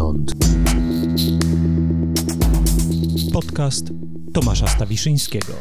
skądinąd. Podcast Tomasza Stawiszyńskiego.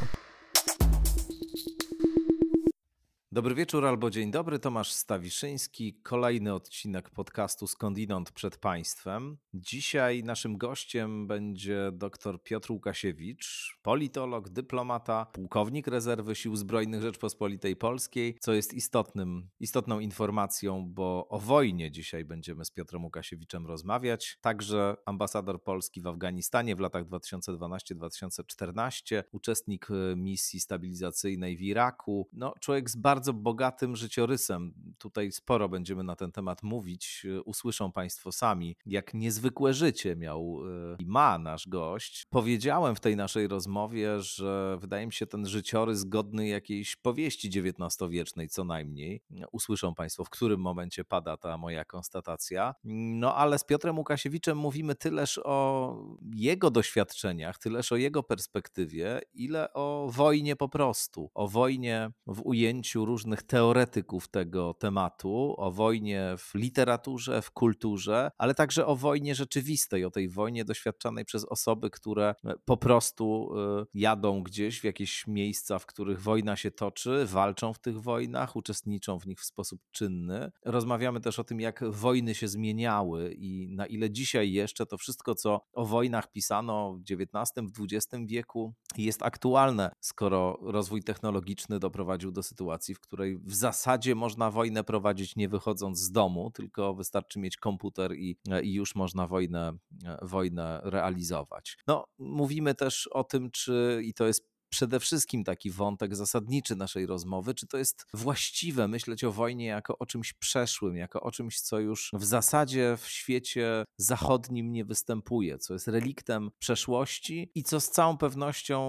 Dobry wieczór albo dzień dobry, Tomasz Stawiszyński. Kolejny odcinek podcastu Skądinąd przed Państwem. Dzisiaj naszym gościem będzie dr Piotr Łukasiewicz, politolog, dyplomata, pułkownik rezerwy Sił Zbrojnych Rzeczpospolitej Polskiej, co jest istotnym, istotną informacją, bo o wojnie dzisiaj będziemy z Piotrem Łukasiewiczem rozmawiać. Także ambasador Polski w Afganistanie w latach 2012-2014, uczestnik misji stabilizacyjnej w Iraku. No, człowiek z bardzo bardzo bogatym życiorysem. Tutaj sporo będziemy na ten temat mówić. Usłyszą Państwo sami, jak niezwykłe życie miał e, i ma nasz gość. Powiedziałem w tej naszej rozmowie, że wydaje mi się ten życiorys godny jakiejś powieści XIX-wiecznej co najmniej. Usłyszą Państwo, w którym momencie pada ta moja konstatacja. No ale z Piotrem Łukasiewiczem mówimy tyleż o jego doświadczeniach, tyleż o jego perspektywie, ile o wojnie po prostu. O wojnie w ujęciu różnych teoretyków tego tematu, o wojnie w literaturze, w kulturze, ale także o wojnie rzeczywistej, o tej wojnie doświadczanej przez osoby, które e, po prostu e, jadą gdzieś w jakieś miejsca, w których wojna się toczy, walczą w tych wojnach, uczestniczą w nich w sposób czynny. Rozmawiamy też o tym, jak wojny się zmieniały i na ile dzisiaj jeszcze to wszystko, co o wojnach pisano w XIX, w XX wieku, jest aktualne, skoro rozwój technologiczny doprowadził do sytuacji, w której w zasadzie można wojnę prowadzić nie wychodząc z domu, tylko wystarczy mieć komputer i, i już można wojnę, wojnę realizować. No, mówimy też o tym, czy i to jest przede wszystkim taki wątek zasadniczy naszej rozmowy, czy to jest właściwe myśleć o wojnie jako o czymś przeszłym, jako o czymś, co już w zasadzie w świecie zachodnim nie występuje, co jest reliktem przeszłości i co z całą pewnością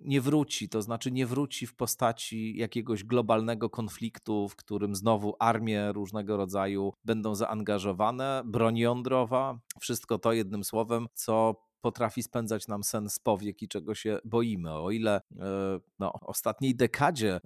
nie wróci, to znaczy nie wróci w postaci jakiegoś globalnego konfliktu, w którym znowu armie różnego rodzaju będą zaangażowane, broń jądrowa, wszystko to jednym słowem, co potrafi spędzać nam sen z powiek i czego się boimy. O ile e, no, ostatniej dekadzie e,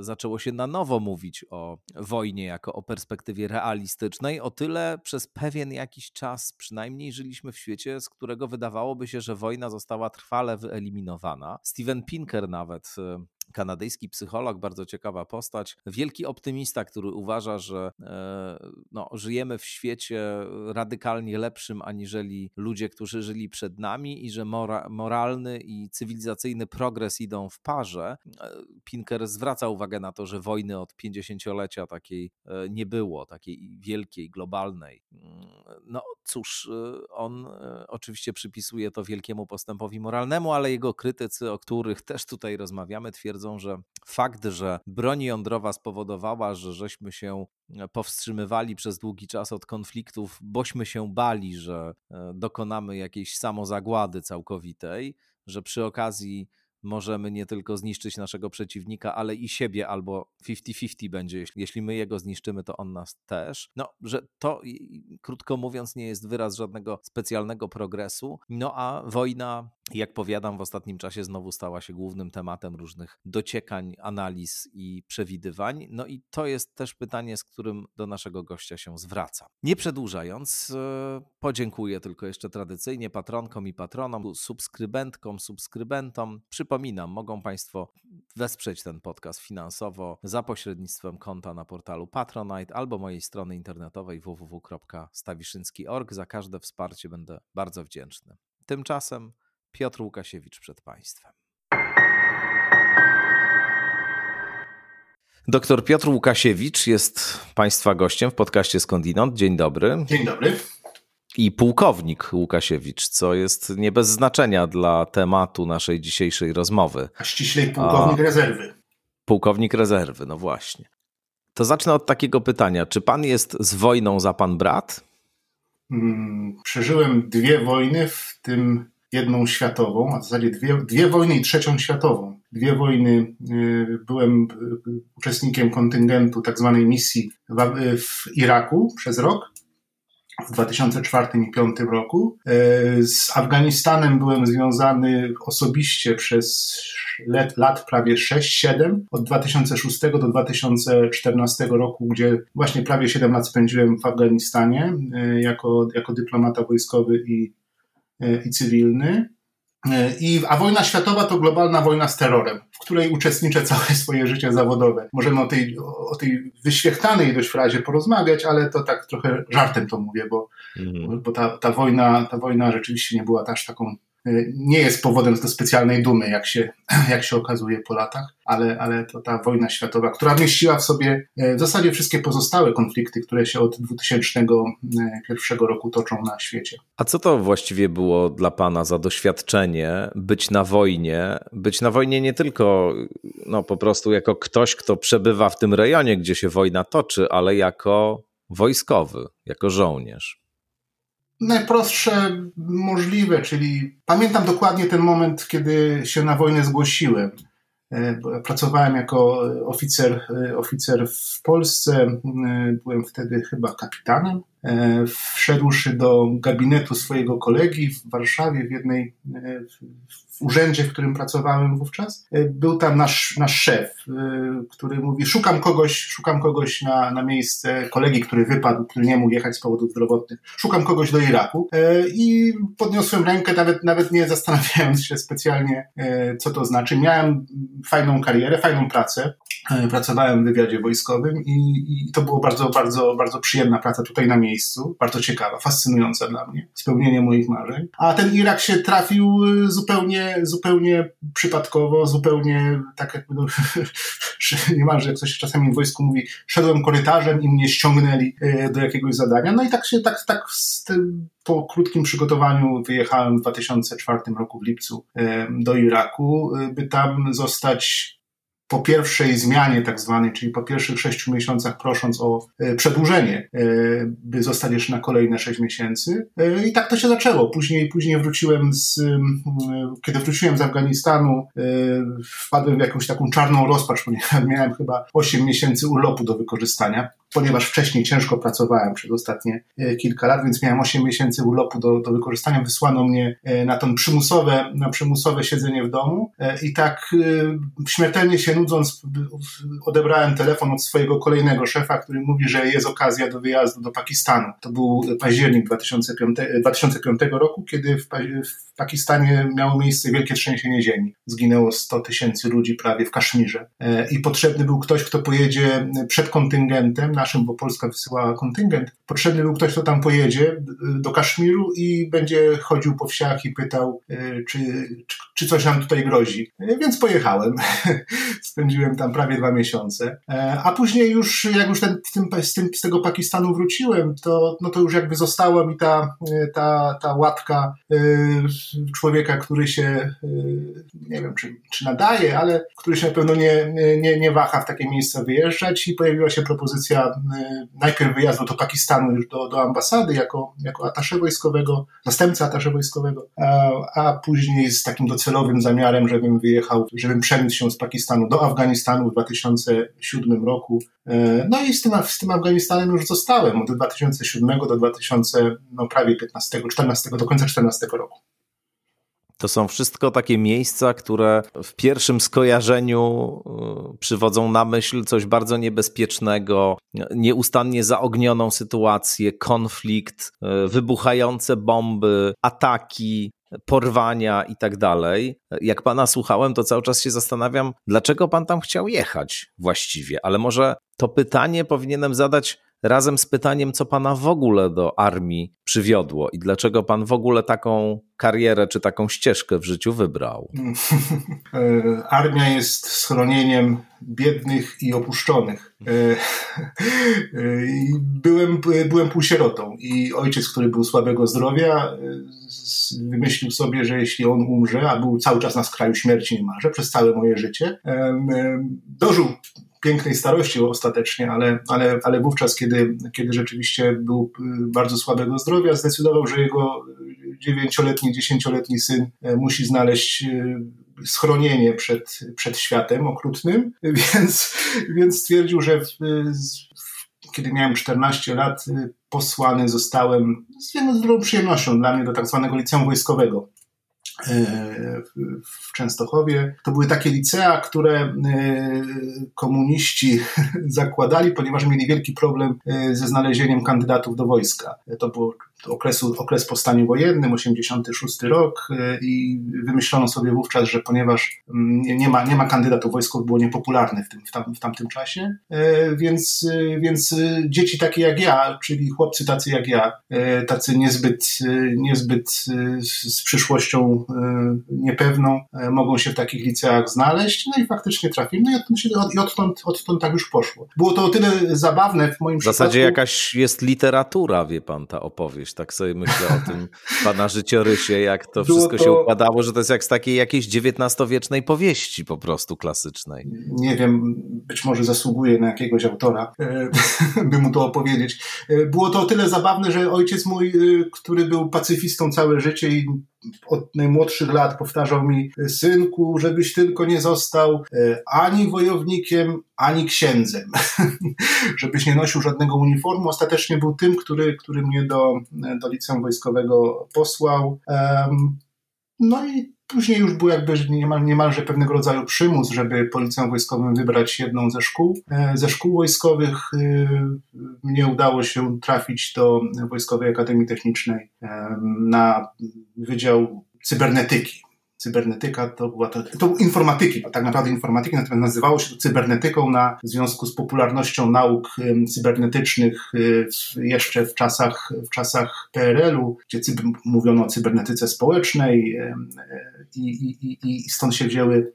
zaczęło się na nowo mówić o wojnie jako o perspektywie realistycznej, o tyle przez pewien jakiś czas przynajmniej żyliśmy w świecie, z którego wydawałoby się, że wojna została trwale wyeliminowana. Steven Pinker nawet e, kanadyjski psycholog, bardzo ciekawa postać, wielki optymista, który uważa, że e, no, żyjemy w świecie radykalnie lepszym aniżeli ludzie, którzy żyli przed nami i że mora, moralny i cywilizacyjny progres idą w parze. E, Pinker zwraca uwagę na to, że wojny od 50-lecia takiej e, nie było, takiej wielkiej, globalnej. Mm, no cóż, on oczywiście przypisuje to wielkiemu postępowi moralnemu, ale jego krytycy, o których też tutaj rozmawiamy, twierdzą, twierdzą, że fakt, że broń jądrowa spowodowała, że żeśmy się e, powstrzymywali przez długi czas od konfliktów, bośmy się bali, że e, dokonamy jakiejś samozagłady całkowitej, że przy okazji możemy nie tylko zniszczyć naszego przeciwnika, ale i siebie, albo 50-50 będzie. Jeśli my jego zniszczymy, to on nas też. No, że to, krótko mówiąc, nie jest wyraz żadnego specjalnego progresu. No a wojna jak powiadam, w ostatnim czasie znowu stała się głównym tematem różnych dociekań, analiz i przewidywań. No i to jest też pytanie, z którym do naszego gościa się zwraca. Nie przedłużając, e, podziękuję tylko jeszcze tradycyjnie patronkom i patronom, subskrybentkom, subskrybentom. Przypominam, mogą Państwo wesprzeć ten podcast finansowo za pośrednictwem konta na portalu Patronite albo mojej strony internetowej www.stawiszynski.org. Za każde wsparcie będę bardzo wdzięczny. Tymczasem Piotr Łukasiewicz przed Państwem. Doktor Piotr Łukasiewicz jest Państwa gościem w podcaście Skądinąd. Dzień dobry. Dzień dobry. I pułkownik Łukasiewicz, co jest nie bez znaczenia dla tematu naszej dzisiejszej rozmowy. A ściślej pułkownik A, rezerwy. Pułkownik rezerwy, no właśnie. To zacznę od takiego pytania. Czy pan jest z wojną za pan brat? Hmm, przeżyłem dwie wojny, w tym jedną światową, a w zasadzie dwie, dwie wojny i trzecią światową. Dwie wojny, y, byłem y, uczestnikiem kontyngentu tak zwanej misji w, w Iraku przez rok w 2004 i 2005 roku. Z Afganistanem byłem związany osobiście przez lat, lat prawie 6-7, od 2006 do 2014 roku, gdzie właśnie prawie 7 lat spędziłem w Afganistanie jako, jako dyplomata wojskowy i, i cywilny. E, I, a wojna światowa to globalna wojna z terrorem, w której uczestniczę całe swoje życie zawodowe. Możemy o tej, o tej wyświechtanej dość frazie porozmawiać, ale to tak trochę żartem to mówię, bo, mhm. bo ta, ta, wojna, ta wojna rzeczywiście nie była też taką nie jest powodem do specjalnej dumy, jak się, jak się okazuje po latach, ale, ale to ta wojna światowa, która mieściła w sobie e, w zasadzie wszystkie pozostałe konflikty, które się od 2001 roku toczą na świecie. A co to właściwie było dla Pana za doświadczenie być na wojnie? Być na wojnie nie tylko no, po prostu jako ktoś, kto przebywa w tym rejonie, gdzie się wojna toczy, ale jako wojskowy, jako żołnierz najprostsze możliwe, czyli pamiętam dokładnie ten moment, kiedy się na wojnę zgłosiłem. E, pracowałem jako oficer, e, oficer w Polsce, e, byłem wtedy chyba kapitanem. Wszedłszy do gabinetu swojego kolegi w Warszawie, w jednej, w urzędzie, w którym pracowałem wówczas, e, był tam nasz, nasz szef, e, który mówi, szukam kogoś, szukam kogoś na, na miejsce kolegi, który wypadł, który nie mógł jechać z powodów zdrowotnych, szukam kogoś do Iraku e, i podniosłem rękę, nawet, nawet nie zastanawiając się specjalnie, co to znaczy. Miałem fajną karierę, fajną pracę, pracowałem w wywiadzie wojskowym i, i to było bardzo, bardzo, bardzo przyjemna praca tutaj na miejscu, bardzo ciekawa, fascynująca dla mnie, spełnienie moich marzeń. A ten Irak się trafił zupełnie zupełnie, przypadkowo, zupełnie tak jakby, no, niemalże jak ktoś czasami w wojsku mówi, szedłem korytarzem i mnie ściągnęli e, do jakiegoś zadania. No i tak się, tak, tak tym, po krótkim przygotowaniu wyjechałem w 2004 roku w lipcu e, do Iraku, e, by tam zostać po pierwszej zmianie tak zwanej, czyli po pierwszych sześciu miesiącach prosząc o e, przedłużenie, e, by zostać jeszcze na kolejne sześć miesięcy. E, I tak to się zaczęło. Później, później wróciłem z, kiedy wróciłem z Afganistanu, wpadłem w jakąś taką czarną rozpacz, ponieważ miałem chyba osiem miesięcy urlopu do wykorzystania ponieważ wcześniej ciężko pracowałem przez ostatnie e, kilka lat, więc miałem 8 miesięcy urlopu do, do wykorzystania. Wysłano mnie e, na to przymusowe, na przymusowe siedzenie w domu e, i tak śmiertelnie się nudząc odebrałem telefon od swojego kolejnego szefa, który mówi, że jest okazja do wyjazdu do Pakistanu. To był październik 2005, 2005 roku, kiedy w, w Pakistanie miało miejsce wielkie trzęsienie ziemi. Zginęło 100 tysięcy ludzi prawie w Kaszmirze i potrzebny był ktoś, kto pojedzie przed kontyngentem naszym, bo Polska wysyłała kontyngent. Potrzebny był ktoś, kto tam pojedzie y, do Kaszmiru i będzie chodził po wsiach i pytał, y, czy, czy, czy coś nam tutaj grozi. Y, więc pojechałem. Spędziłem tam prawie dwa miesiące. E, a później już, jak już ten, tym, z, tym, z tego Pakistanu wróciłem, to, no to już jakby została mi ta, ta, ta łatka człowieka, który się, nie wiem, czy, czy nadaje, ale który się na pewno nie, nie, nie waha w takie miejsca wyjeżdżać i pojawiła się propozycja Y, najpierw wyjazdu do Pakistanu już do, do ambasady jako, jako atasze wojskowego, zastępca atasze wojskowego, a, a później z takim docelowym zamiarem, żebym wyjechał, żebym przeniósł się z Pakistanu do Afganistanu w 2007 roku. E, no i z tym, z tym Afganistanem już zostałem od 2007 do 2000, no prawie 15, 14, do końca 14 roku. To są wszystko takie miejsca, które w pierwszym skojarzeniu y, przywodzą na myśl coś bardzo niebezpiecznego, nieustannie zaognioną sytuację, konflikt, y, wybuchające bomby, ataki, porwania i tak dalej. Jak pana słuchałem, to cały czas się zastanawiam, dlaczego pan tam chciał jechać właściwie, ale może to pytanie powinienem zadać razem z pytaniem, co pana w ogóle do armii przywiodło i dlaczego pan w ogóle taką karierę czy taką ścieżkę w życiu wybrał? E, armia jest schronieniem biednych i opuszczonych. E, e, byłem, byłem półsierotą i ojciec, który był słabego zdrowia, wymyślił sobie, że jeśli on umrze, a był cały czas na skraju śmierci niemalże przez całe moje życie, dożył pięknej starości ostatecznie, ale, ale, ale wówczas, kiedy, kiedy rzeczywiście był y, bardzo słabego zdrowia, zdecydował, że jego dziewięcioletni, dziesięcioletni syn e, musi znaleźć y, schronienie przed, przed światem okrutnym, więc, więc stwierdził, że w, kiedy miałem 14 lat, posłany zostałem z wielką przyjemnością dla mnie do tak zwanego liceum wojskowego w Częstochowie. To były takie licea, które komuniści zakładali, ponieważ mieli wielki problem ze znalezieniem kandydatów do wojska. To było okresu, okres po stanie wojennym, 86 rok y, i wymyślono sobie wówczas, że ponieważ mm, nie ma, nie ma kandydatów wojskowych, było niepopularne w, tym, w, tam, w tamtym czasie, y, więc, y, więc dzieci takie jak ja, czyli chłopcy tacy jak ja, tacy niezbyt, niezbyt z przyszłością niepewną, mogą się w takich liceach znaleźć, no i faktycznie trafili, no i odtąd, się, od, odtąd, odtąd tak już poszło. Było to o tyle zabawne w moim w przypadku. W zasadzie jakaś jest literatura, wie pan, ta opowieść Tak sobie myślę o tym pana życiorysie, jak to Było wszystko to... się układało, że to jest jak z takiej jakiejś XIX-wiecznej powieści po prostu klasycznej. Nie wiem, być może zasługuje na jakiegoś autora, e, by mu to opowiedzieć. E, było to o tyle zabawne, że ojciec mój, e, który był pacyfistą całe życie i od najmłodszych lat powtarzał mi, synku, żebyś tylko nie został ani wojownikiem, ani księdzem, żebyś nie nosił żadnego uniformu. Ostatecznie był tym, który, który mnie do, do liceum wojskowego posłał. No i później już był jakby niemal, niemalże pewnego rodzaju przymus, żeby po liceum wojskowym wybrać jedną ze szkół. E, ze szkół wojskowych y, mnie udało się trafić do Wojskowej Akademii Technicznej na Wydział Cybernetyki cybernetyka to była to, to informatyki, bo tak naprawdę informatyki, natomiast nazywało się to cybernetyką na w związku z popularnością nauk cybernetycznych y, jeszcze w czasach, w czasach PRL-u, gdzie mówiono o cybernetyce społecznej i, stąd się wzięły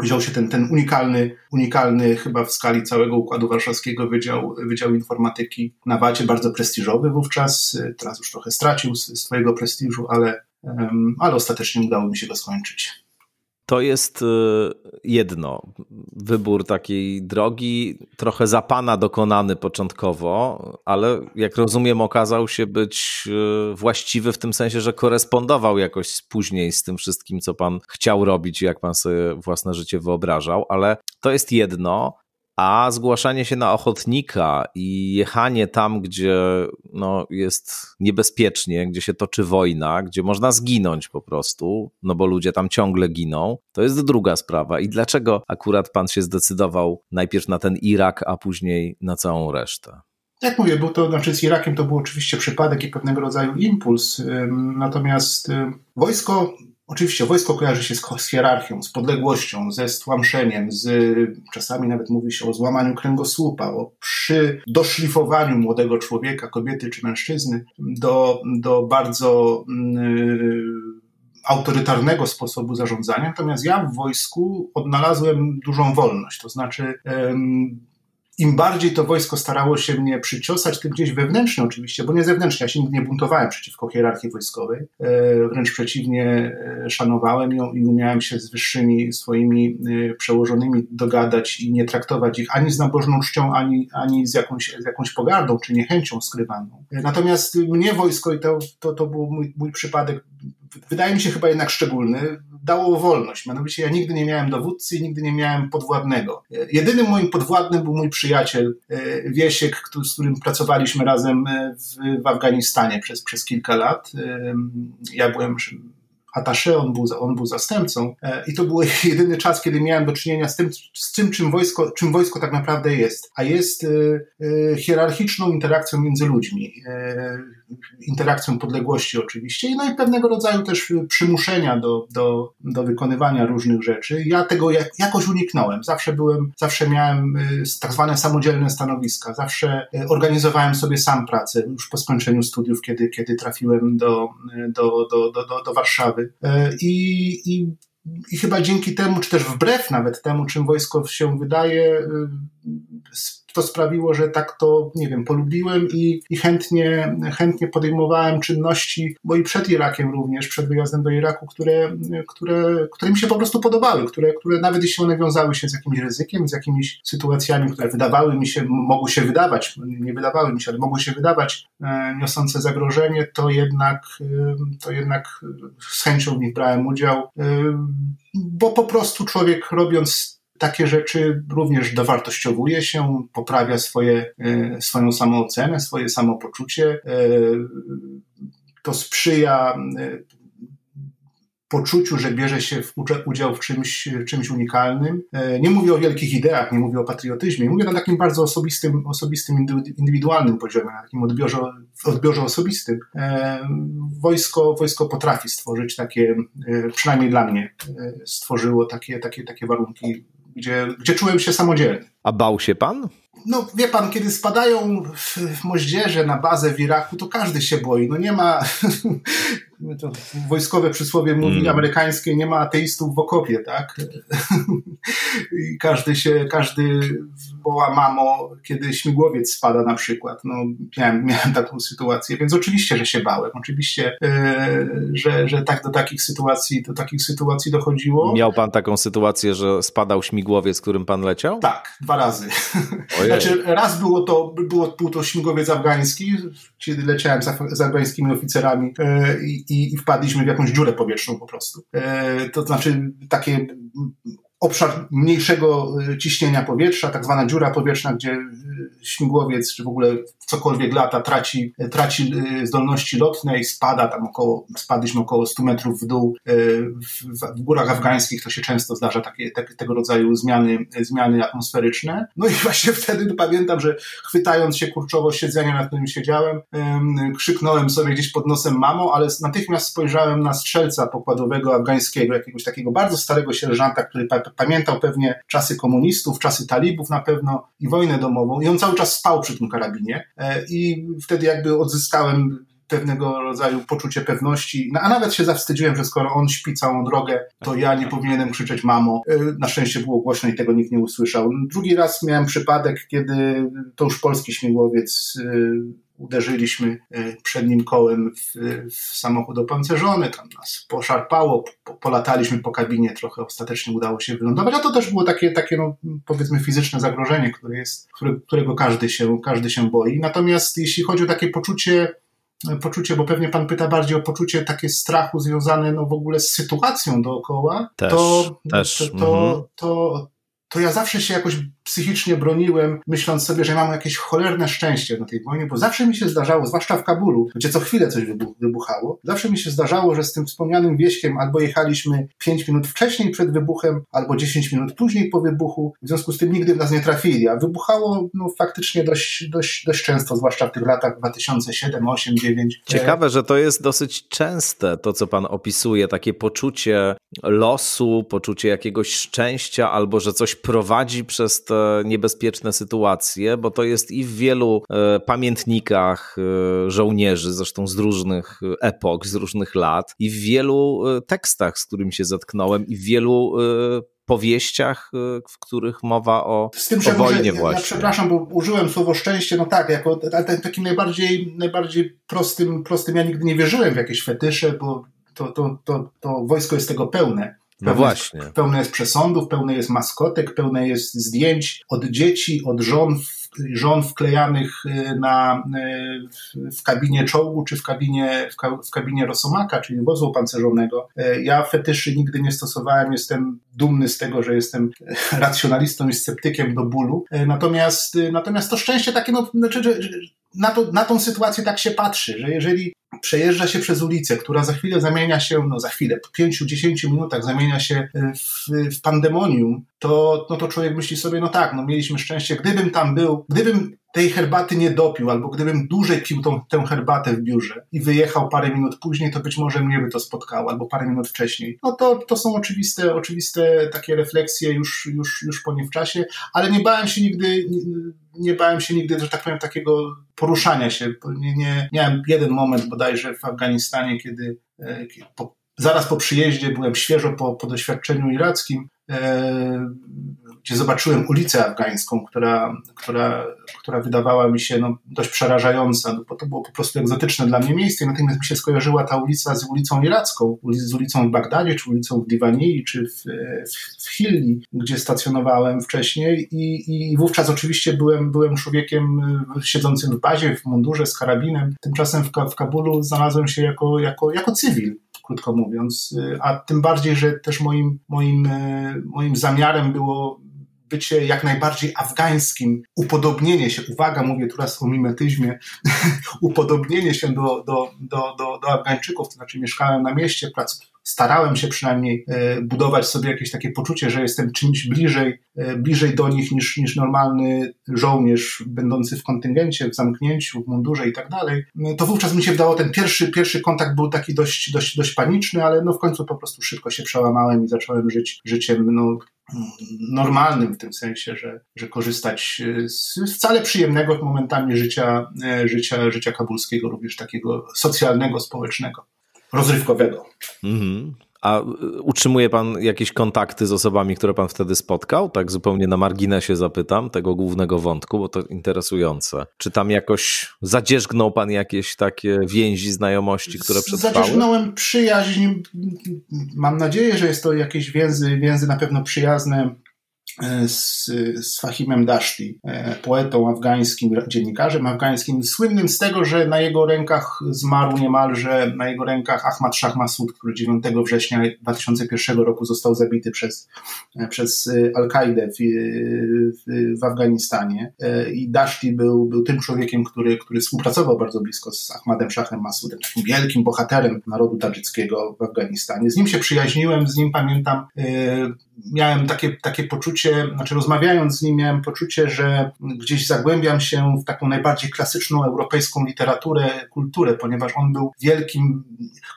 wziął się ten, ten unikalny, unikalny chyba w skali całego Układu Warszawskiego Wydział, Wydział Informatyki na Wacie, bardzo prestiżowy wówczas, teraz już trochę stracił swojego prestiżu, ale ale ostatecznie udało mi się go skończyć. To jest e, jedno. Wybór takiej drogi, trochę za pana dokonany początkowo, ale jak rozumiem, okazał się być e, właściwy w tym sensie, że korespondował jakoś później z tym wszystkim, co pan chciał robić, jak pan sobie własne życie wyobrażał, ale to jest jedno a zgłaszanie się na ochotnika i jechanie tam, gdzie no, jest niebezpiecznie, gdzie się toczy wojna, gdzie można zginąć po prostu, no bo ludzie tam ciągle giną, to jest druga sprawa. I dlaczego akurat pan się zdecydował najpierw na ten Irak, a później na całą resztę? Jak mówię, był to, znaczy z Irakiem to był oczywiście przypadek i pewnego rodzaju impuls, natomiast wojsko Oczywiście wojsko kojarzy się z, hierarchią, z podległością, ze stłamszeniem, z, czasami nawet mówi się o złamaniu kręgosłupa, o przy doszlifowaniu młodego człowieka, kobiety czy mężczyzny do, do bardzo yy, autorytarnego sposobu zarządzania. Natomiast ja w wojsku odnalazłem dużą wolność, to znaczy yy, im bardziej to wojsko starało się mnie przyciosać, tym gdzieś wewnętrznie oczywiście, bo nie zewnętrznie, ja się nigdy nie buntowałem przeciwko hierarchii wojskowej, e, wręcz przeciwnie, e, szanowałem ją i umiałem się z wyższymi swoimi e, przełożonymi dogadać i nie traktować ich ani z nabożną czcią, ani, ani z, jakąś, z jakąś pogardą czy niechęcią skrywaną. Natomiast mnie wojsko, i to, to, to był mój, mój przypadek, wydaje mi się chyba jednak szczególny, dało wolność. Mianowicie ja nigdy nie miałem dowódcy i nigdy nie miałem podwładnego. Jedynym moim podwładnym był mój przyjaciel e, Wiesiek, z którym pracowaliśmy razem e, w, w Afganistanie przez, przez kilka lat. E, ja byłem atasze, on był, on był zastępcą i to był jedyny czas, kiedy miałem do czynienia z tym, z tym czym, wojsko, czym wojsko tak naprawdę jest, a jest hierarchiczną interakcją między ludźmi interakcją podległości oczywiście, no i pewnego rodzaju też przymuszenia do, do, do wykonywania różnych rzeczy. Ja tego jak, jakoś uniknąłem. Zawsze byłem, zawsze miałem y, tak zwane samodzielne stanowiska, zawsze y, organizowałem sobie sam pracę już po skończeniu studiów, kiedy, kiedy trafiłem do, do, do, do, do, do Warszawy. Y, I, i i chyba dzięki temu, czy też wbrew nawet temu, czym wojsko się wydaje, to sprawiło, że tak to, nie wiem, polubiłem i, i chętnie, chętnie podejmowałem czynności, bo i przed Irakiem również, przed wyjazdem do Iraku, które, które, które mi się po prostu podobały, które, które nawet jeśli one wiązały się z jakimś ryzykiem, z jakimiś sytuacjami, które wydawały mi się, mogły się wydawać, nie wydawały mi się, ale mogły się wydawać e, niosące zagrożenie, to jednak, e, to jednak z chęcią w nich brałem udział, e, bo po prostu człowiek robiąc takie rzeczy również dowartościowuje się, poprawia swoje, swoją samoocenę, swoje samopoczucie. To sprzyja poczuciu, że bierze się w udział w czymś, czymś unikalnym. E, nie mówię o wielkich ideach, nie mówię o patriotyzmie, mówię na takim bardzo osobistym, osobistym indywidualnym poziomie, na takim odbiorze, odbiorze osobistym. E, wojsko, wojsko potrafi stworzyć takie, e, przynajmniej dla mnie, stworzyło takie, takie, takie warunki, gdzie, gdzie czułem się samodzielny. A bał się pan? No wie pan, kiedy spadają w, w moździerze na bazę w Iraku, to każdy się boi. No nie ma, to wojskowe przysłowie mówi mm. amerykańskie, nie ma ateistów w okopie, tak? I każdy się, każdy woła mamo, kiedy śmigłowiec spada na przykład. No miałem, miałem taką sytuację, więc oczywiście, że się bałem. Oczywiście, e, że, że tak do takich sytuacji, do takich sytuacji dochodziło. Miał pan taką sytuację, że spadał śmigłowiec, którym pan leciał? Tak, dwa razy. Znaczy, raz było to, było, był to śmigłowiec afgański, kiedy leciałem z, z afgańskimi oficerami e, i, i, wpadliśmy w jakąś dziurę powietrzną po prostu. E, to znaczy takie obszar mniejszego y, ciśnienia powietrza, tak zwana dziura powietrzna, gdzie y, śmigłowiec, czy w ogóle cokolwiek lata, traci, traci y, zdolności lotne i spada tam około, spadliśmy około 100 metrów w dół. W, górach afgańskich to się często zdarza takie, te, tego rodzaju zmiany, zmiany atmosferyczne. No i właśnie wtedy pamiętam, że chwytając się kurczowo siedzenia, na którym siedziałem, krzyknąłem sobie gdzieś pod nosem mamo, ale natychmiast spojrzałem na strzelca pokładowego afgańskiego, jakiegoś takiego bardzo starego sierżanta, który pamiętał pewnie czasy komunistów, czasy talibów na pewno i wojnę domową. I on cały czas spał przy tym karabinie. E, i wtedy jakby odzyskałem pewnego rodzaju poczucie pewności, no, a nawet się zawstydziłem, że skoro on śpi całą drogę, to ja nie powinienem krzyczeć mamo. E, na szczęście było głośno i tego nikt nie usłyszał. Drugi raz miałem przypadek, kiedy to już polski śmigłowiec e, uderzyliśmy e, przednim kołem w, w samochód opancerzony, tam nas poszarpało, po, polataliśmy po kabinie, trochę ostatecznie udało się wylądować, a to też było takie, takie no, powiedzmy fizyczne zagrożenie, które jest, którego każdy się, każdy się boi. Natomiast jeśli chodzi o takie poczucie poczucie, bo pewnie pan pyta bardziej o poczucie takie strachu związane no w ogóle z sytuacją dookoła, też, to, też. to, to, mhm. to, to ja zawsze się jakoś psychicznie broniłem, myśląc sobie, że mam jakieś cholerne szczęście na tej wojnie, bo zawsze mi się zdarzało, zwłaszcza w Kabulu, gdzie co chwilę coś wybuchało, zawsze mi się zdarzało, że z tym wspomnianym wieśkiem albo jechaliśmy 5 minut wcześniej przed wybuchem, albo 10 minut później po wybuchu, w związku z tym nigdy w nas nie trafili, a wybuchało no, faktycznie dość, dość, dość często, zwłaszcza w tych latach 2007, 8, 9. Ciekawe, że to jest dosyć częste, to co pan opisuje, takie poczucie losu, poczucie jakiegoś szczęścia, albo że coś prowadzi przez te niebezpieczne sytuacje, bo to jest i w wielu e, pamiętnikach e, żołnierzy, zresztą z różnych epok, z różnych lat, i w wielu e, tekstach, z którymi się zetknąłem, i w wielu powieściach, w których mowa o, Z tym, że o wojnie może, właśnie. Ja przepraszam, bo użyłem słowo szczęście, no tak, jako takim najbardziej, najbardziej prostym, prostym, ja nigdy nie wierzyłem w jakieś fetysze, bo to, to, to, to wojsko jest tego pełne. No właśnie. pełne jest przesądów, pełne jest maskotek, pełne jest zdjęć od dzieci, od żon, żon wklejanych y, na, y, w kabinie czołgu czy w kabinie, w kabinie Rosomaka, czyli wozu opancerzonego. Y, ja fetyszy nigdy nie stosowałem, jestem dumny z tego, że jestem racjonalistą i sceptykiem do bólu. Natomiast, natomiast to szczęście takie, no, znaczy, że, na, to, na tą sytuację tak się patrzy, że jeżeli przejeżdża się przez ulicę, która za chwilę zamienia się, no za chwilę, po 5-10 minutach zamienia się w, w pandemonium, to, no to człowiek myśli sobie, no tak, no mieliśmy szczęście, gdybym tam był, gdybym tej herbaty nie dopił, albo gdybym dłużej pił tą, tę herbatę w biurze i wyjechał parę minut później, to być może mnie by to spotkało, albo parę minut wcześniej. No to, to są oczywiste, oczywiste takie refleksje już, już, już po nie w czasie, ale nie bałem się nigdy, nie, bałem się nigdy, że tak powiem, takiego poruszania się. Nie, nie, miałem jeden moment bodajże w Afganistanie, kiedy, e, po, zaraz po przyjeździe byłem świeżo po, po doświadczeniu irackim, e, gdzie zobaczyłem ulicę afgańską, która, która, która wydawała mi się no, dość przerażająca, no, bo to było po prostu egzotyczne dla mnie miejsce. Natomiast mi się skojarzyła ta ulica z ulicą iracką, z ulicą w Bagdadzie, czy ulicą w Diwanii, czy w, w, w Hilli, gdzie stacjonowałem wcześniej i, i wówczas oczywiście byłem, byłem człowiekiem y, siedzącym w bazie, w mundurze, z karabinem. Tymczasem w, w Kabulu znalazłem się jako, jako, jako cywil krótko mówiąc, y, a tym bardziej, że też moim, moim, y, moim zamiarem było bycie jak najbardziej afgańskim, upodobnienie się, uwaga, mówię teraz o mimetyzmie, upodobnienie się do, do, do, do, do Afgańczyków, to znaczy mieszkałem na mieście, prac, starałem się przynajmniej e, budować sobie jakieś takie poczucie, że jestem czymś bliżej, e, bliżej do nich niż, niż normalny żołnierz będący w kontyngencie, w zamknięciu, w mundurze i tak dalej, no to wówczas mi się wydało, ten pierwszy, pierwszy kontakt był taki dość, dość, dość paniczny, ale no w końcu po prostu szybko się przełamałem i zacząłem żyć życiem no, normalnym w tym sensie, że, że korzystać z wcale przyjemnego momentami życia, e, życia, życia kabulskiego, również takiego socjalnego, społecznego rozrywkowego. Mhm. A y, utrzymuje pan jakieś kontakty z osobami, które pan wtedy spotkał? Tak zupełnie na marginesie zapytam tego głównego wątku, bo to interesujące. Czy tam jakoś zadzierzgnął pan jakieś takie więzi, znajomości, które przetrwały? Zadzierzgnąłem przyjaźń. Mam nadzieję, że jest to jakieś więzy, więzy na pewno przyjazne z, z Fahimem Dashti, e, poetą afgańskim, dziennikarzem afgańskim, słynnym z tego, że na jego rękach zmarł niemalże, na jego rękach Ahmad Shah Massoud, który 9 września 2001 roku został zabity przez, e, przez Al-Kaidę w, w, w, Afganistanie. I Dashti był, był tym człowiekiem, który, który współpracował bardzo blisko z Ahmadem Shahem Massoudem, takim wielkim bohaterem narodu tadżyckiego w Afganistanie. Z nim się przyjaźniłem, z nim pamiętam, miałem takie, takie poczucie, znaczy rozmawiając z nim, miałem poczucie, że gdzieś zagłębiam się w taką najbardziej klasyczną europejską literaturę, kulturę, ponieważ on był wielkim,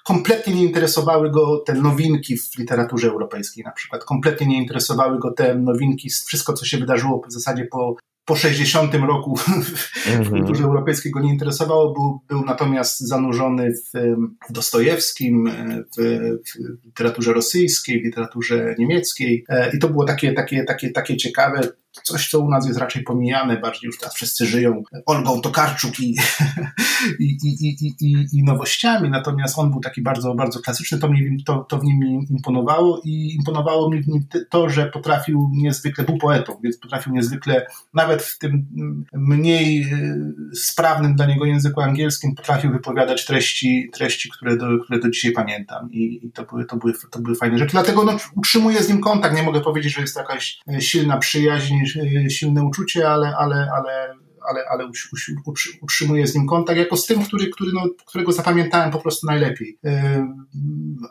kompletnie nie interesowały go te nowinki w literaturze europejskiej na przykład, kompletnie nie interesowały go te nowinki, wszystko co się wydarzyło w zasadzie po po 60 roku w mhm. kulturze europejskiej go nie interesowało, był, był natomiast zanurzony w, w Dostojewskim, w, w, literaturze rosyjskiej, w literaturze niemieckiej e, i to było takie, takie, takie, takie ciekawe, coś, co u nas jest raczej pomijane, bardziej już teraz wszyscy żyją Olgą Tokarczuk i, i, i, i, i, nowościami, natomiast on był taki bardzo, bardzo klasyczny, to, mi, to, to w nim imponowało i imponowało mi w nim to, że potrafił niezwykle, był poetą, więc potrafił niezwykle, nawet w tym mniej y, sprawnym dla niego języku angielskim, potrafił wypowiadać treści, treści które, do, które do dzisiaj pamiętam. I, i to, były, to, były, to były fajne rzeczy, dlatego no, utrzymuję z nim kontakt, nie mogę powiedzieć, że jest to jakaś e, silna przyjaźń, E, silne uczucie, ale, ale, ale, ale, ale utrzymuję z nim kontakt jako z tym, który, który, no, którego zapamiętałem po prostu najlepiej. E,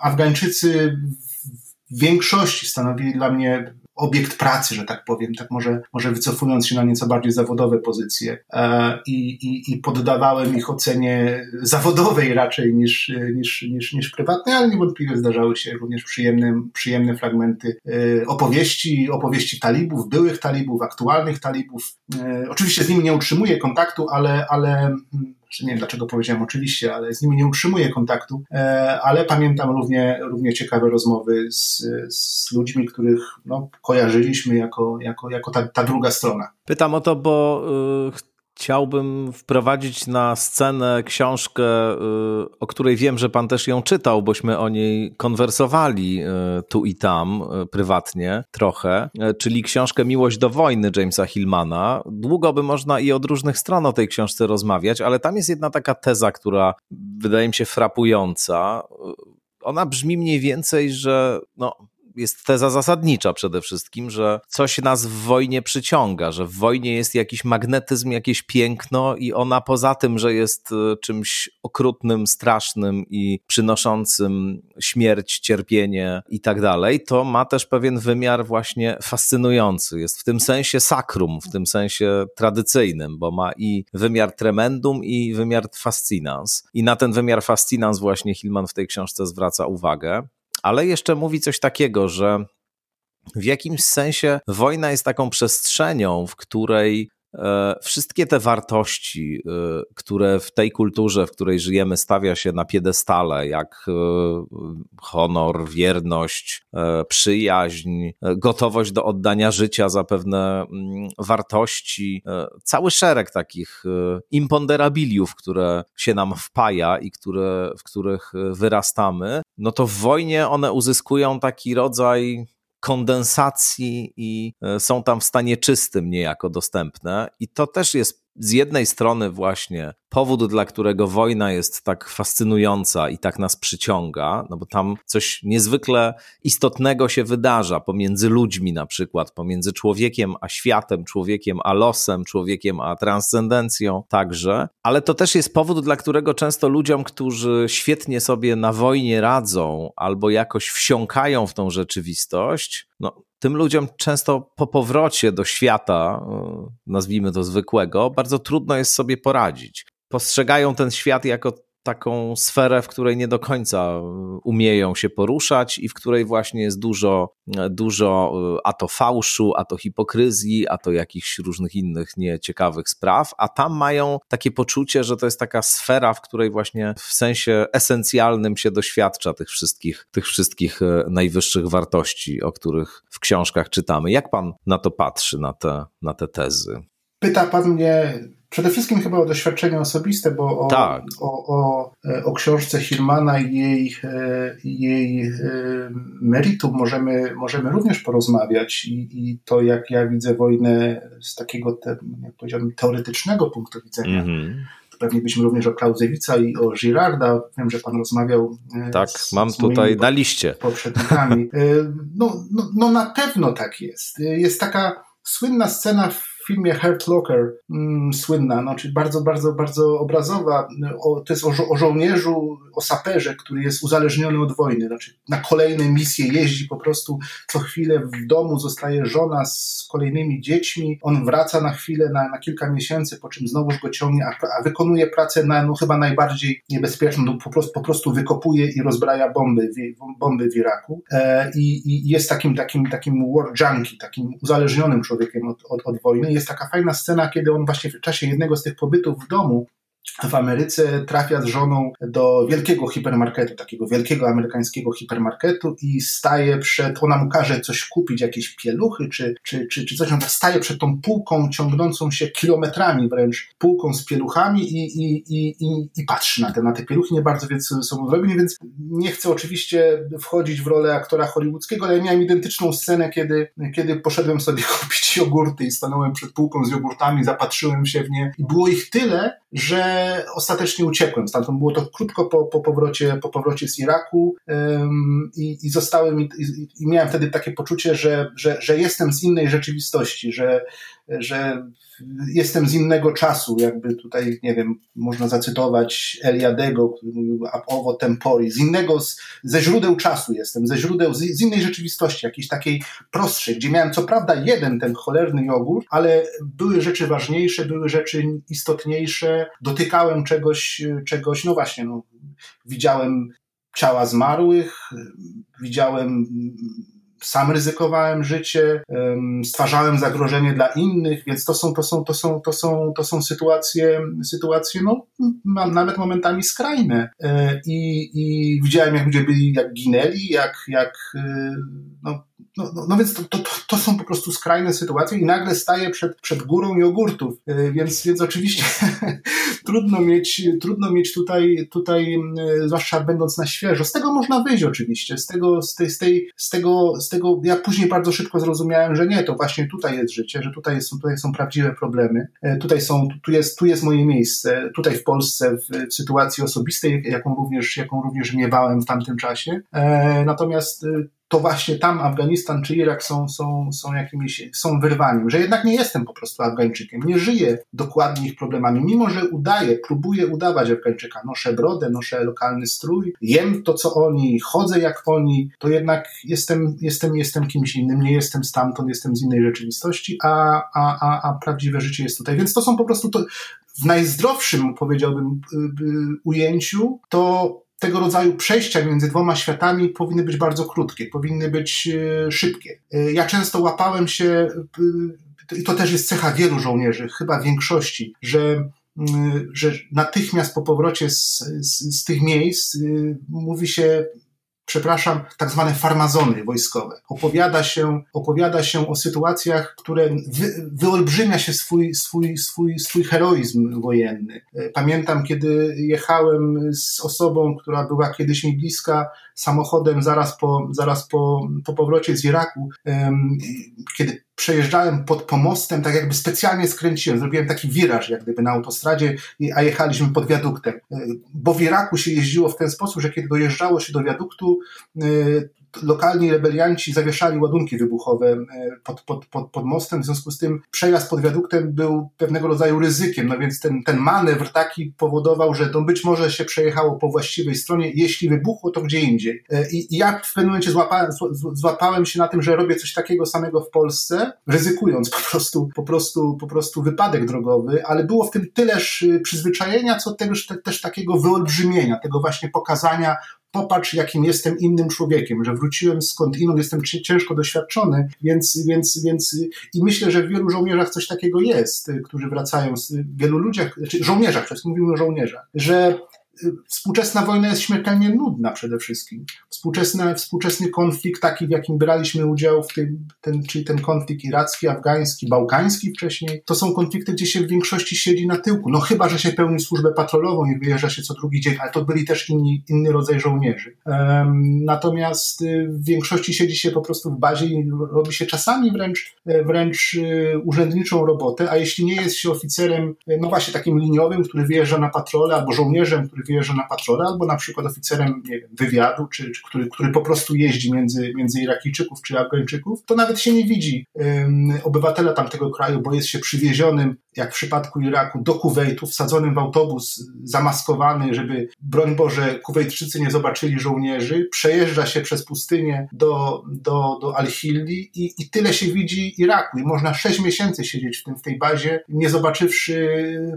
Afgańczycy w większości stanowili dla mnie obiekt pracy, że tak powiem, tak może, może wycofując się na nieco bardziej zawodowe pozycje e, i, i, i poddawałem ich ocenie zawodowej raczej niż, niż, niż, niż prywatnej, ale niewątpliwie zdarzały się również przyjemne, przyjemne fragmenty e, opowieści, opowieści talibów, byłych talibów, aktualnych talibów. E, oczywiście z nimi nie utrzymuję kontaktu, ale, ale hmm, nie wiem dlaczego powiedziałem oczywiście, ale z nimi nie utrzymuję kontaktu, e, ale pamiętam równie, równie ciekawe rozmowy z, z ludźmi, których no, kojarzyliśmy jako, jako, jako ta, ta druga strona. Pytam o to, bo y, Chciałbym wprowadzić na scenę książkę, y, o której wiem, że pan też ją czytał, bośmy o niej konwersowali y, tu i tam y, prywatnie trochę, czyli książkę Miłość do wojny Jamesa Hillmana. Długo by można i od różnych stron o tej książce rozmawiać, ale tam jest jedna taka teza, która wydaje mi się frapująca. Ona brzmi mniej więcej, że no, jest teza zasadnicza przede wszystkim, że coś nas w wojnie przyciąga, że w wojnie jest jakiś magnetyzm, jakieś piękno i ona poza tym, że jest e, czymś okrutnym, strasznym i przynoszącym śmierć, cierpienie i tak dalej, to ma też pewien wymiar właśnie fascynujący. Jest w tym sensie sakrum, w tym sensie tradycyjnym, bo ma i wymiar tremendum i wymiar fascinans. I na ten wymiar fascinans właśnie Hillman w tej książce zwraca uwagę ale jeszcze mówi coś takiego, że w jakimś sensie wojna jest taką przestrzenią, w której e, wszystkie te wartości, e, które w tej kulturze, w której żyjemy, stawia się na piedestale, jak e, honor, wierność, przyjaźń, gotowość do oddania życia za pewne mm, wartości, cały szereg takich imponderabiliów, które się nam wpaja i które, w których wyrastamy, no to w wojnie one uzyskują taki rodzaj kondensacji i e, są tam w stanie czystym niejako dostępne. I to też jest z jednej strony właśnie powód, dla którego wojna jest tak fascynująca i tak nas przyciąga, no bo tam coś niezwykle istotnego się wydarza pomiędzy ludźmi na przykład, pomiędzy człowiekiem a światem, człowiekiem a losem, człowiekiem a transcendencją także, ale to też jest powód, dla którego często ludziom, którzy świetnie sobie na wojnie radzą albo jakoś wsiąkają w tą rzeczywistość, no, tym ludziom często po powrocie do świata, nazwijmy to zwykłego, bardzo trudno jest sobie poradzić. Postrzegają ten świat jako taką sferę, w której nie do końca e, umieją się poruszać i w której właśnie jest dużo, e, dużo e, a to fałszu, a to hipokryzji, a to jakichś różnych innych nieciekawych spraw, a tam mają takie poczucie, że to jest taka sfera, w której właśnie w sensie esencjalnym się doświadcza tych wszystkich, tych wszystkich najwyższych wartości, o których w książkach czytamy. Jak pan na to patrzy, na te, na te tezy? Pyta pan mnie Przede wszystkim chyba o doświadczenie osobiste, bo o, tak. o, o, e, o książce Hirmana i jej, e, jej e, meritum możemy, możemy również porozmawiać i, i to, jak ja widzę wojnę z takiego, te, jak powiedziałbym, teoretycznego punktu widzenia. Mm-hmm. Pewnie byśmy również o Klauzewica i o Girarda. Wiem, że pan rozmawiał. Tak, z, mam z tutaj na liście. Poprzednikami. No, no, no na pewno tak jest. Jest taka słynna scena w filmie Hurt Locker, mm, słynna, no, czyli bardzo, bardzo, bardzo obrazowa. O, to jest o, żo o, żołnierzu, o saperze, który jest uzależniony od wojny. Znaczy, na kolejne misje jeździ po prostu co chwilę w domu, zostaje żona z kolejnymi dziećmi. On wraca na chwilę, na, na kilka miesięcy, po czym znowuż go ciągnie, a, a wykonuje pracę na, no, chyba najbardziej niebezpieczną. No, po, prostu, po prostu wykopuje i rozbraja bomby, w, bomby w Iraku. E, i, I jest takim, takim, takim war junkie, takim uzależnionym człowiekiem od, od, od wojny jest taka fajna scena, kiedy on właśnie w czasie jednego z tych pobytów w domu w Ameryce trafia z żoną do wielkiego hipermarketu, takiego wielkiego amerykańskiego hipermarketu i staje przed, ona mu każe coś kupić, jakieś pieluchy czy, czy, czy, czy coś, on staje przed tą półką ciągnącą się kilometrami wręcz, półką z pieluchami i, i, i, i, i patrzy na te, na te pieluchy, nie bardzo wie co sobą zrobić, więc nie chcę oczywiście wchodzić w rolę aktora hollywoodzkiego, ale miałem identyczną scenę, kiedy, kiedy poszedłem sobie kupić jogurty i stanąłem przed półką z jogurtami, zapatrzyłem się w nie i było ich tyle, że ostatecznie uciekłem stamtąd. Było to krótko po, po, powrocie, po powrocie z Iraku i, i zostałem i, i, miałem wtedy takie poczucie, że, że, że jestem z innej rzeczywistości, że, że jestem z innego czasu, jakby tutaj, nie wiem, można zacytować Eliadego, który mówił owo tempori, z innego, z, ze źródeł czasu jestem, ze źródeł, z, z, innej rzeczywistości, jakiejś takiej prostszej, gdzie miałem co prawda jeden ten cholerny jogurt, ale były rzeczy ważniejsze, były rzeczy istotniejsze, dotykałem czegoś, czegoś, no właśnie, no, widziałem ciała zmarłych, widziałem sam ryzykowałem życie, stwarzałem zagrożenie dla innych, więc to są, to są, to są, to są, to są sytuacje, sytuacje no, nawet momentami skrajne. E, I, i widziałem, jak ludzie byli, jak ginęli, jak, jak e, no, no, no, no, więc to, to, to, są po prostu skrajne sytuacje i nagle staję przed, przed górą jogurtów, e, więc, więc oczywiście trudno mieć, trudno mieć tutaj, tutaj, zwłaszcza będąc na świeżo. Z tego można wyjść oczywiście, z tego, z tej, z tej, z tego, z tego ja później bardzo szybko zrozumiałem, że nie, to właśnie tutaj jest życie, że tutaj, jest, tutaj są prawdziwe problemy, e, tutaj są, tu jest, tu jest moje miejsce, tutaj w Polsce, w, w sytuacji osobistej, jaką również, jaką również miewałem w tamtym czasie. E, natomiast to właśnie tam Afganistan czy Irak są, są, są jakimiś, są wyrwaniem, że jednak nie jestem po prostu Afgańczykiem, nie żyję dokładnie ich problemami, mimo że udaję, próbuję udawać Afgańczyka, noszę brodę, noszę lokalny strój, jem to co oni, chodzę jak oni, to jednak jestem, jestem, jestem kimś innym, nie jestem stamtąd, jestem z innej rzeczywistości, a, a, a, a prawdziwe życie jest tutaj. Więc to są po prostu to, w najzdrowszym, powiedziałbym, y, y, ujęciu, to tego rodzaju przejścia między dwoma światami powinny być bardzo krótkie, powinny być e, szybkie. E, ja często łapałem się, e, i to też jest cecha wielu żołnierzy, chyba większości, że że natychmiast po powrocie z, z, z tych miejsc mówi się przepraszam, tak zwane farmazony wojskowe. Opowiada się, opowiada się o sytuacjach, które wy, wyolbrzymia się swój, swój, swój, swój heroizm wojenny. Pamiętam, kiedy jechałem z osobą, która była kiedyś mi bliska, samochodem zaraz po, zaraz po, po powrocie z Iraku, kiedy przejeżdżałem pod pomostem, tak jakby specjalnie skręciłem, zrobiłem taki wiraż jak gdyby na autostradzie, a jechaliśmy pod wiaduktem. Bo w Iraku się jeździło w ten sposób, że kiedy dojeżdżało się do wiaduktu, lokalni rebelianci zawieszali ładunki wybuchowe e, pod, pod, pod, pod mostem, w związku z tym przejazd pod wiaduktem był pewnego rodzaju ryzykiem, no więc ten, ten manewr taki powodował, że to być może się przejechało po właściwej stronie, jeśli wybuchło, to gdzie indziej. E, I, i ja w pewnym momencie złapałem, złapałem się na tym, że robię coś takiego samego w Polsce, ryzykując po prostu, po prostu, po prostu wypadek drogowy, ale było w tym tyleż y, przyzwyczajenia, co też, też takiego wyolbrzymienia, tego właśnie pokazania popatrz, jakim jestem innym człowiekiem, że wróciłem skąd inną, jestem ciężko doświadczony, więc, więc, więc i myślę, że w wielu żołnierzach coś takiego jest, którzy wracają, w wielu ludziach, znaczy żołnierzach, przecież mówimy o żołnierzach, że Współczesna wojna jest śmiertelnie nudna przede wszystkim. Współczesny, współczesny konflikt, taki w jakim braliśmy udział, w tym, ten, czyli ten konflikt iracki, afgański, bałkański wcześniej, to są konflikty, gdzie się w większości siedzi na tyłku. No chyba, że się pełni służbę patrolową i wyjeżdża się co drugi dzień, ale to byli też inni, inny rodzaj żołnierzy. Um, natomiast y, w większości siedzi się po prostu w bazie i robi się czasami wręcz, e, wręcz y, urzędniczą robotę, a jeśli nie jest się oficerem, e, no właśnie takim liniowym, który wyjeżdża na patrole, albo żołnierzem, który wyjeżdża na patrole, albo na przykład oficerem wiem, wywiadu, czy, czy który, który po prostu jeździ między, między Irakijczyków czy Afgańczyków, to nawet się nie widzi um, obywatela tamtego kraju, bo jest się przywiezionym, jak w przypadku Iraku, do Kuwejtu, wsadzonym w autobus, zamaskowany, żeby, broń Boże, Kuwejtczycy nie zobaczyli żołnierzy, przejeżdża się przez pustynię do, do, do Al-Hilli i, i tyle się widzi Iraku. I można sześć miesięcy siedzieć w, tym, w tej bazie, nie zobaczywszy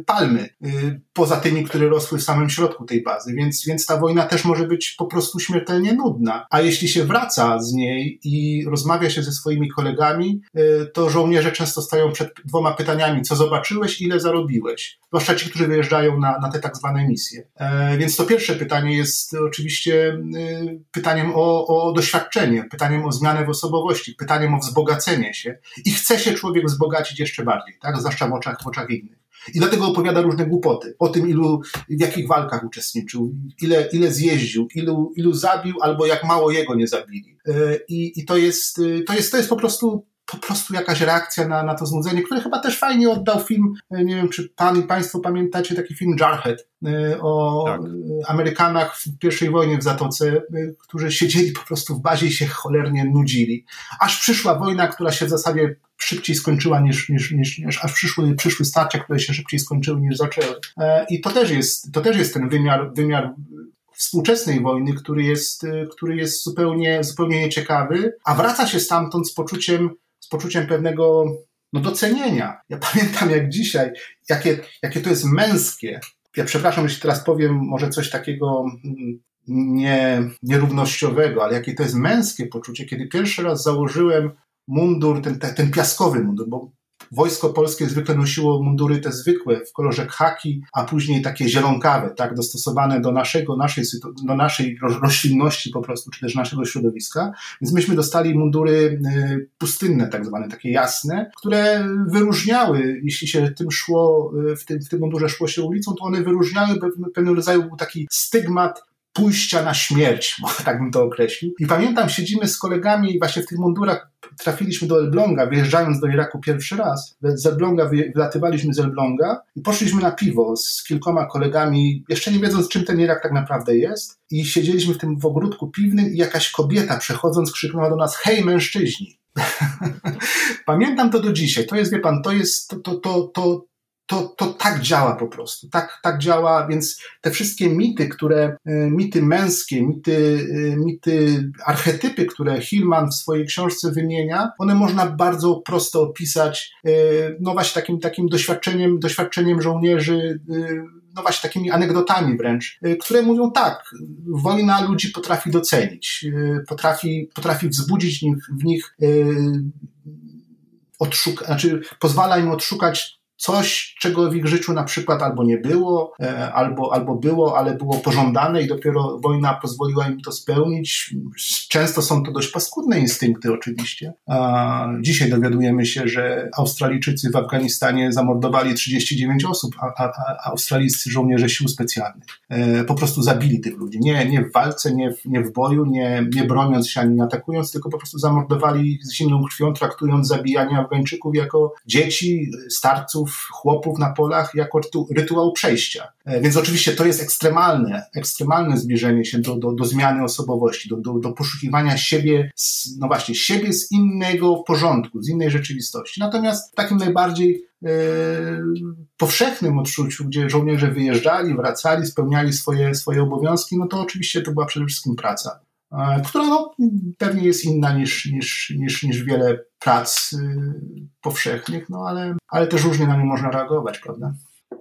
palmy, y, poza tymi, które rosły w samym środku tej bazy, więc, więc ta wojna też może być po prostu śmiertelnie nudna. A jeśli się wraca z niej i rozmawia się ze swoimi kolegami, y, to żołnierze często stają przed dwoma pytaniami, co zobaczyłeś, ile zarobiłeś. Zwłaszcza ci, którzy wyjeżdżają na, na te tak zwane misje. E, więc to pierwsze pytanie jest oczywiście y, pytaniem o, o doświadczenie, pytaniem o zmianę w osobowości, pytaniem o wzbogacenie się. I chce się człowiek wzbogacić jeszcze bardziej, tak? zwłaszcza w oczach, w oczach innych. I dlatego opowiada różne głupoty o tym, ilu, w jakich walkach uczestniczył, ile, ile zjeździł, ilu, ilu zabił, albo jak mało jego nie zabili. E, I, i to, jest, to, jest, to jest po prostu po prostu jakaś reakcja na, na to znudzenie, które chyba też fajnie oddał film, e, nie wiem, czy pan i państwo pamiętacie taki film Jarhead e, o tak. Amerykanach w pierwszej wojnie w Zatoce, którzy siedzieli po prostu w bazie i się cholernie nudzili. Aż przyszła wojna, która się w zasadzie szybciej skończyła niż, niż, niż, niż aż przyszły, przyszły starcia, które się szybciej skończyły niż zaczęły. E, I to też jest, to też jest ten wymiar, wymiar współczesnej wojny, który jest, e, który jest zupełnie, zupełnie nieciekawy, a wraca się stamtąd z poczuciem, z poczuciem pewnego no, docenienia. Ja pamiętam jak dzisiaj, jakie, jakie to jest męskie. Ja przepraszam, jeśli teraz powiem może coś takiego mm, nie, nierównościowego, ale jakie to jest męskie poczucie, kiedy pierwszy raz założyłem mundur, ten, ten piaskowy mundur, bo Wojsko polskie zwykle nosiło mundury te zwykłe w kolorze khaki, a później takie zielonkawe, tak, dostosowane do naszego, naszej, do naszej roślinności po prostu, czy też naszego środowiska. Więc myśmy dostali mundury y, pustynne, tak zwane, takie jasne, które wyróżniały, jeśli się tym szło, y, w tym, w tym mundurze szło się ulicą, to one wyróżniały pewnego rodzaju taki stygmat pójścia na śmierć, tak bym to określił. I pamiętam, siedzimy z kolegami właśnie w tych mundurach, trafiliśmy do Elbląga, wyjeżdżając do Iraku pierwszy raz. Z Elbląga wylatywaliśmy z Elbląga i poszliśmy na piwo z kilkoma kolegami, jeszcze nie wiedząc, czym ten Irak tak naprawdę jest. I siedzieliśmy w tym w ogródku piwnym i jakaś kobieta przechodząc krzyknęła do nas, hej mężczyźni! Pamiętam to do dzisiaj. To jest, wie pan, to jest, to, to, to, to to, to tak działa po prostu. Tak, tak działa, więc te wszystkie mity, które, e, mity męskie, mity, e, mity, archetypy, które Hillman w swojej książce wymienia, one można bardzo prosto opisać, e, no właśnie takim, takim doświadczeniem, doświadczeniem żołnierzy, no właśnie takimi anegdotami wręcz, które mówią tak, wojna ludzi potrafi docenić, potrafi, potrafi wzbudzić w nich, odszuk, znaczy pozwala im odszukać coś, czego w ich życiu na przykład albo nie było, e, albo, albo było, ale było pożądane i dopiero wojna pozwoliła im to spełnić. Często są to dość paskudne instynkty oczywiście. Dzisiaj dowiadujemy się, że Australijczycy w Afganistanie zamordowali 39 osób, a, a, a australijscy żołnierze sił specjalnych. E, po prostu zabili tych ludzi. Nie, nie w walce, nie w, nie w boju, nie, nie broniąc się ani atakując, tylko po prostu zamordowali z zimną krwią, traktując zabijanie Afgańczyków jako dzieci, starców, chłopów na polach, jako rytuał przejścia. E, więc oczywiście to jest ekstremalne, ekstremalne zbliżenie się do, do, do zmiany osobowości, do, do, do poszukiwania siebie, z, no właśnie, siebie z innego porządku, z innej rzeczywistości. Natomiast w takim najbardziej e, powszechnym odczuciu, gdzie żołnierze wyjeżdżali, wracali, spełniali swoje, swoje obowiązki, no to oczywiście to była przede wszystkim praca, która no, pewnie jest inna niż, niż, niż, niż wiele prac y, powszechnych, no ale, ale też różnie na nie można reagować, prawda?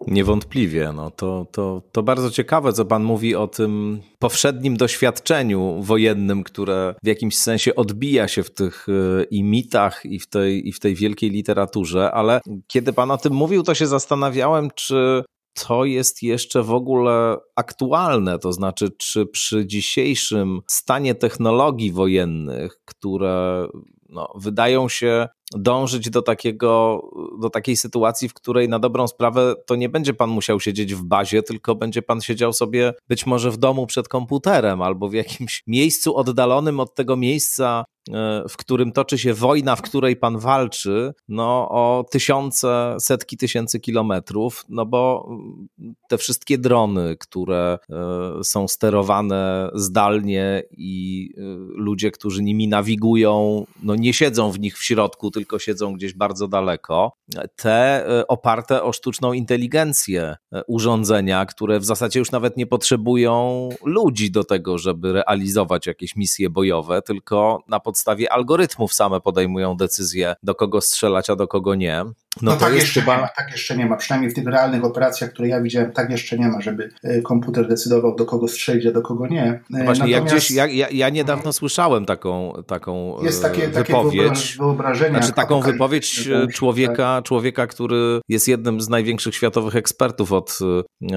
Niewątpliwie. No to, to, to bardzo ciekawe, co Pan mówi o tym powszednim doświadczeniu wojennym, które w jakimś sensie odbija się w tych y, i mitach, i w tej, i w tej wielkiej literaturze, ale kiedy Pan o tym mówił, to się zastanawiałem, czy to jest jeszcze w ogóle aktualne, to znaczy, czy przy dzisiejszym stanie technologii wojennych, które no, wydają się dążyć do takiego, do takiej sytuacji, w której na dobrą sprawę to nie będzie pan musiał siedzieć w bazie, tylko będzie pan siedział sobie być może w domu przed komputerem albo w jakimś miejscu oddalonym od tego miejsca, w którym toczy się wojna, w której pan walczy, no o tysiące, setki tysięcy kilometrów, no bo te wszystkie drony, które e, są sterowane zdalnie i e, ludzie, którzy nimi nawigują, no nie siedzą w nich w środku, tylko siedzą gdzieś bardzo daleko, te e, oparte o sztuczną inteligencję e, urządzenia, które w zasadzie już nawet nie potrzebują ludzi do tego, żeby realizować jakieś misje bojowe, tylko na podstawie algorytmów same podejmują decyzję, do kogo strzelać, a do kogo nie. No, no tak jeszcze chyba... nie ma, tak jeszcze nie ma. Przynajmniej w tych realnych operacjach, które ja widziałem, tak jeszcze nie ma, żeby e, komputer decydował, do kogo strzelić, a do kogo nie. No właśnie, Natomiast... ja, gdzieś, ja, ja, ja niedawno słyszałem taką, taką Jest takie, wypowiedź. Takie wyobrażenia. Znaczy taką wypowiedź człowieka, tak. człowieka, który jest jednym z największych światowych ekspertów od e, e,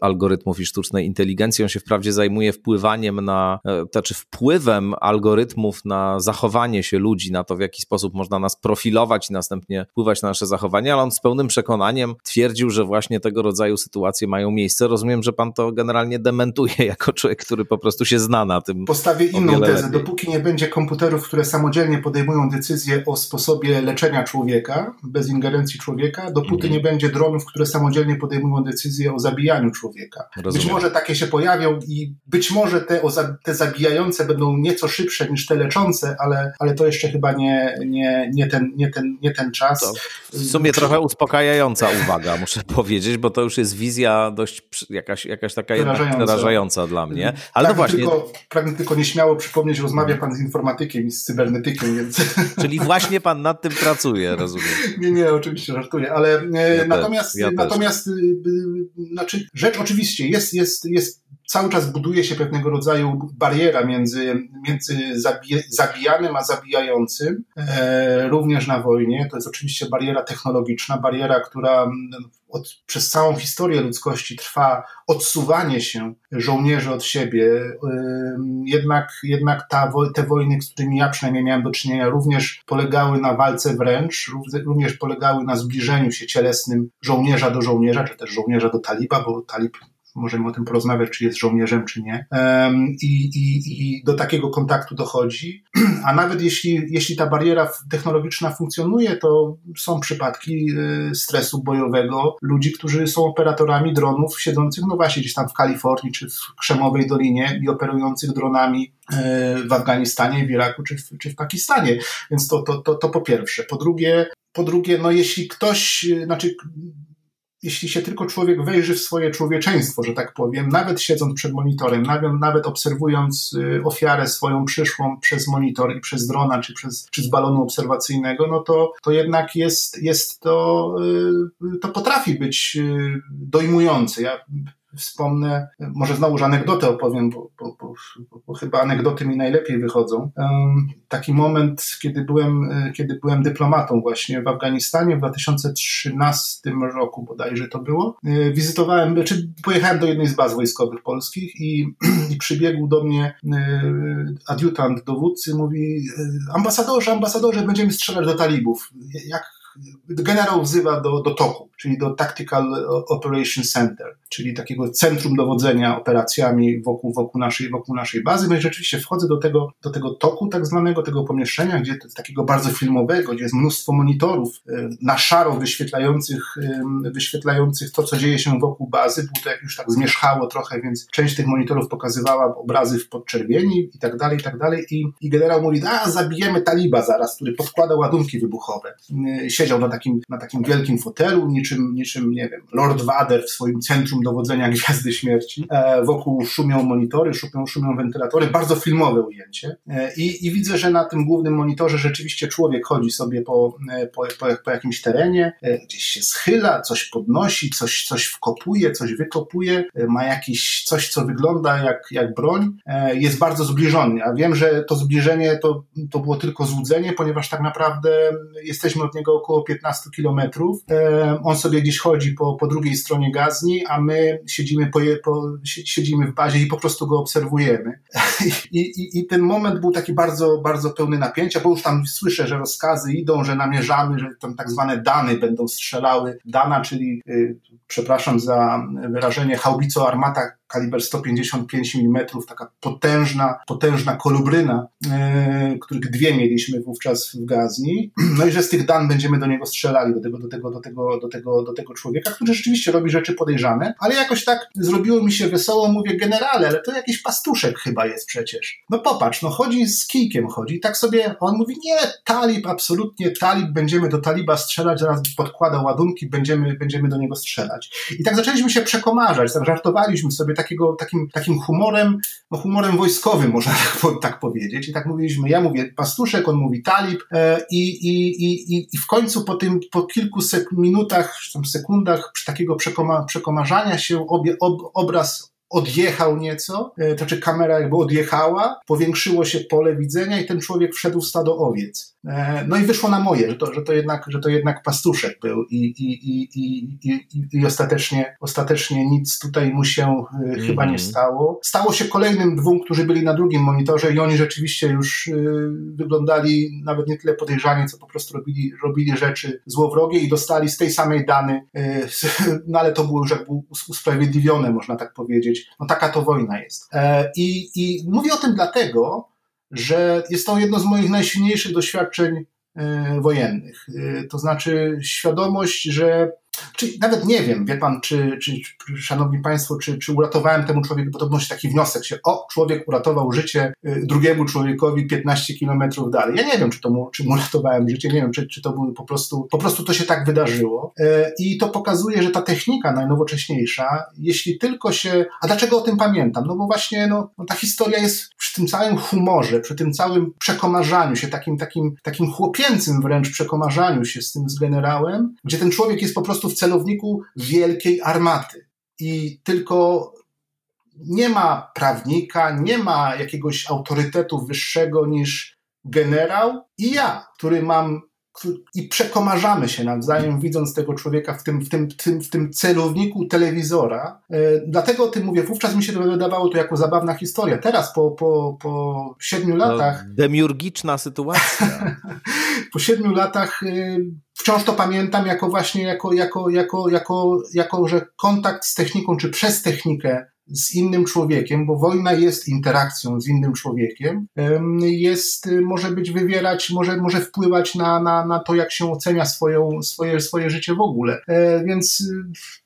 algorytmów i sztucznej inteligencji. On się wprawdzie zajmuje wpływaniem na, e, znaczy wpływem algorytmów na zachowanie się ludzi, na to w jaki sposób można nas profilować i następnie wpływać na nasze zachowanie, ale on z pełnym przekonaniem twierdził, że właśnie tego rodzaju sytuacje mają miejsce. Rozumiem, że pan to generalnie dementuje jako człowiek, który po prostu się zna na tym. Postawię inną tezę. Lepiej. Dopóki nie będzie komputerów, które samodzielnie podejmują decyzje o sposobie leczenia człowieka, bez ingerencji człowieka, dopóty mhm. nie będzie dronów, które samodzielnie podejmują decyzje o zabijaniu człowieka. Rozumiem. Być może takie się pojawią i być może te, te zabijające będą nieco szybsze niż te leczące, ale, ale to jeszcze chyba nie, nie, nie, ten, nie, ten, nie ten czas. To w sumie trochę uspokajająca uwaga, muszę powiedzieć, bo to już jest wizja dość jakaś, jakaś taka przerażająca. przerażająca dla mnie. Ale pragnę no właśnie. Tylko, pragnę tylko nieśmiało przypomnieć, rozmawia pan z informatykiem i z cybernetykiem, więc. Czyli właśnie pan nad tym pracuje, rozumiem. Nie, nie, oczywiście żartuję, ale e, ja natomiast, ja natomiast y, znaczy, rzecz oczywiście jest, jest, jest cały czas buduje się pewnego rodzaju bariera między, między zabijanym a zabijającym, e, również na wojnie. To jest oczywiście bariera technologiczna, bariera, która od, przez całą historię ludzkości trwa odsuwanie się żołnierzy od siebie. Jednak, jednak ta, te wojny, z którymi ja przynajmniej miałem do czynienia, również polegały na walce wręcz, również polegały na zbliżeniu się cielesnym żołnierza do żołnierza, czy też żołnierza do taliba, bo talib możemy o tym porozmawiać, czy jest żołnierzem, czy nie. I, i, i do takiego kontaktu dochodzi. A nawet jeśli, jeśli ta bariera technologiczna funkcjonuje, to są przypadki y, stresu bojowego ludzi, którzy są operatorami dronów siedzących, no właśnie, gdzieś tam w Kalifornii, czy w Krzemowej Dolinie i operujących dronami y, w Afganistanie, w Iraku, czy w, czy w Pakistanie. Więc to, to, to, to po pierwsze. Po drugie, po drugie, no jeśli ktoś, y, znaczy jeśli się tylko człowiek wejrzy w swoje człowieczeństwo, że tak powiem, nawet siedząc przed monitorem, nawet, nawet obserwując y, ofiarę swoją przyszłą przez monitor i przez drona, czy, przez, czy z balonu obserwacyjnego, no to, to jednak jest, jest to, y, to potrafi być y, dojmujące. Ja wspomnę, może znowu anegdotę opowiem, bo, bo, bo, bo, chyba anegdoty mi najlepiej wychodzą. Taki moment, kiedy byłem, kiedy byłem dyplomatą właśnie w Afganistanie w 2013 roku bodajże to było. Wizytowałem, czy pojechałem do jednej z baz wojskowych polskich i, i przybiegł do mnie adiutant dowódcy, mówi ambasadorze, ambasadorze, będziemy strzelać do talibów. Jak generał wzywa do, do toku, czyli do Tactical Operation Center, czyli takiego centrum dowodzenia operacjami wokół, wokół, naszej, wokół naszej bazy. No i rzeczywiście wchodzę do tego, do tego toku tak zwanego, tego pomieszczenia, gdzie takiego bardzo filmowego, gdzie jest mnóstwo monitorów e, na szaro wyświetlających, wyświetlających to, co dzieje się wokół bazy. Było to jak już tak zmierzchało trochę, więc część tych monitorów pokazywała obrazy w podczerwieni i tak dalej, i tak dalej. I, i generał mówi, a zabijemy taliba zaraz, który podkłada ładunki wybuchowe e, siedział na takim, na takim wielkim fotelu, niczym, niczym, nie wiem, Lord Vader w swoim centrum dowodzenia Gwiazdy Śmierci. E, wokół szumią monitory, szumią, szumią wentylatory, bardzo filmowe ujęcie. E, i, I widzę, że na tym głównym monitorze rzeczywiście człowiek chodzi sobie po, e, po, po, po jakimś terenie, e, gdzieś się schyla, coś podnosi, coś, coś wkopuje, coś wykopuje, e, ma jakiś coś, co wygląda jak, jak broń, e, jest bardzo zbliżony. A wiem, że to zbliżenie to, to było tylko złudzenie, ponieważ tak naprawdę jesteśmy od niego około 15 kilometrów. On sobie gdzieś chodzi po, po drugiej stronie gazni, a my siedzimy, po, po, siedzimy w bazie i po prostu go obserwujemy. I, i, I ten moment był taki bardzo, bardzo pełny napięcia, bo już tam słyszę, że rozkazy idą, że namierzamy, że tam tak zwane dany będą strzelały. Dana, czyli, y, przepraszam za wyrażenie, haubico armata kaliber 155 mm, taka potężna, potężna kolubryna, yy, których dwie mieliśmy wówczas w Gazni. No i że z tych dan będziemy do niego strzelali, do tego, do tego, do tego, do tego, do tego człowieka, który rzeczywiście robi rzeczy podejrzane, ale jakoś tak zrobiło mi się wesoło, mówię, generale, ale to jakiś pastuszek chyba jest przecież. No popatrz, no chodzi z kijkiem, chodzi, tak sobie, on mówi, nie, talib, absolutnie talib, będziemy do taliba strzelać, zaraz podkłada ładunki, będziemy, będziemy do niego strzelać. I tak zaczęliśmy się przekomarzać, tak żartowaliśmy sobie, takiego, takim, takim humorem, no humorem wojskowym, można tak, tak powiedzieć. I tak mówiliśmy, ja mówię pastuszek, on mówi talib e, i, i, i, i w końcu po tym, po kilku minutach, czy tam sekundach takiego przekoma, przekomarzania się obie, ob, obraz odjechał nieco, e, to znaczy kamera jakby odjechała, powiększyło się pole widzenia i ten człowiek wszedł w stado owiec. E, no i wyszło na moje, że to, że to, jednak, że to jednak pastuszek był i, i, i, i, i, i ostatecznie, ostatecznie nic tutaj mu się mm -hmm. chyba nie mhm. stało. Stało się kolejnym dwóm, którzy byli na drugim monitorze i oni rzeczywiście już wyglądali nawet nie tyle podejrzanie, co po prostu robili, robili rzeczy złowrogie i dostali z tej samej dany, no ale to było już jakby usprawiedliwione, można tak powiedzieć. No taka to wojna jest. E, I, i mówię o tym dlatego, że jest to jedno z moich najsilniejszych doświadczeń e, wojennych. E, to znaczy świadomość, że czy nawet nie wiem, wie pan, czy, czy, czy szanowni państwo, czy, czy uratowałem temu człowiekowi, bo to odnosi taki wniosek się, o, człowiek uratował życie y, drugiemu człowiekowi 15 kilometrów dalej. Ja nie wiem, czy to mu, czy mu uratowałem życie, nie wiem, czy, czy to było po prostu, po prostu to się tak wydarzyło. Y, I to pokazuje, że ta technika najnowocześniejsza, jeśli tylko się, a dlaczego o tym pamiętam? No bo właśnie, no, no ta historia jest przy tym całym humorze, przy tym całym przekomarzaniu się, takim, takim, takim chłopięcym wręcz przekomarzaniu się z tym z generałem, gdzie ten człowiek jest po prostu w celowniku wielkiej armaty. I tylko nie ma prawnika, nie ma jakiegoś autorytetu wyższego niż generał i ja, który mam i przekomarzamy się nawzajem, widząc tego człowieka w tym, w tym, w tym, w tym celowniku telewizora. E, dlatego o tym mówię. Wówczas mi się wydawało to jako zabawna historia. Teraz, po, po, po siedmiu no, latach. No, demiurgiczna sytuacja. po siedmiu latach e, wciąż to pamiętam jako właśnie, jako, jako, jako, jako, jako, że kontakt z techniką, czy przez technikę z innym człowiekiem, bo wojna jest interakcją z innym człowiekiem, jest, może być wywierać, może, może wpływać na, na, na to, jak się ocenia swoją, swoje, swoje życie w ogóle. E, więc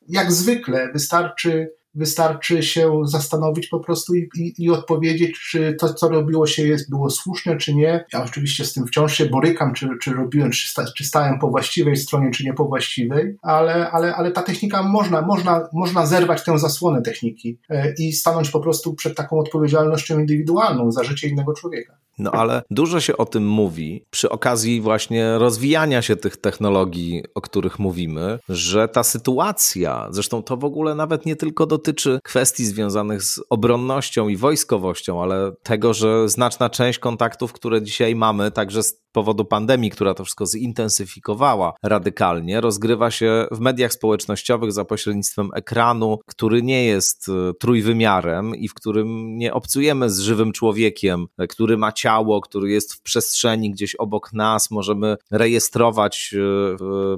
jak zwykle wystarczy Wystarczy się zastanowić po prostu i, i, i, odpowiedzieć, czy to, co robiło się, jest, było słuszne, czy nie. Ja oczywiście z tym wciąż się borykam, czy, czy robiłem, czy, sta, czy stałem po właściwej stronie, czy nie po właściwej, ale, ale, ale ta technika można, można, można zerwać tę zasłonę techniki e, i stanąć po prostu przed taką odpowiedzialnością indywidualną za życie innego człowieka. No ale dużo się o tym mówi przy okazji właśnie rozwijania się tych technologii, o których mówimy, że ta sytuacja, zresztą to w ogóle nawet nie tylko dotyczy kwestii związanych z obronnością i wojskowością, ale tego, że znaczna część kontaktów, które dzisiaj mamy, także z powodu pandemii, która to wszystko zintensyfikowała radykalnie, rozgrywa się w mediach społecznościowych za pośrednictwem ekranu, który nie jest e, trójwymiarem i w którym nie obcujemy z żywym człowiekiem, e, który ma ciało, który jest w przestrzeni gdzieś obok nas, możemy rejestrować e, w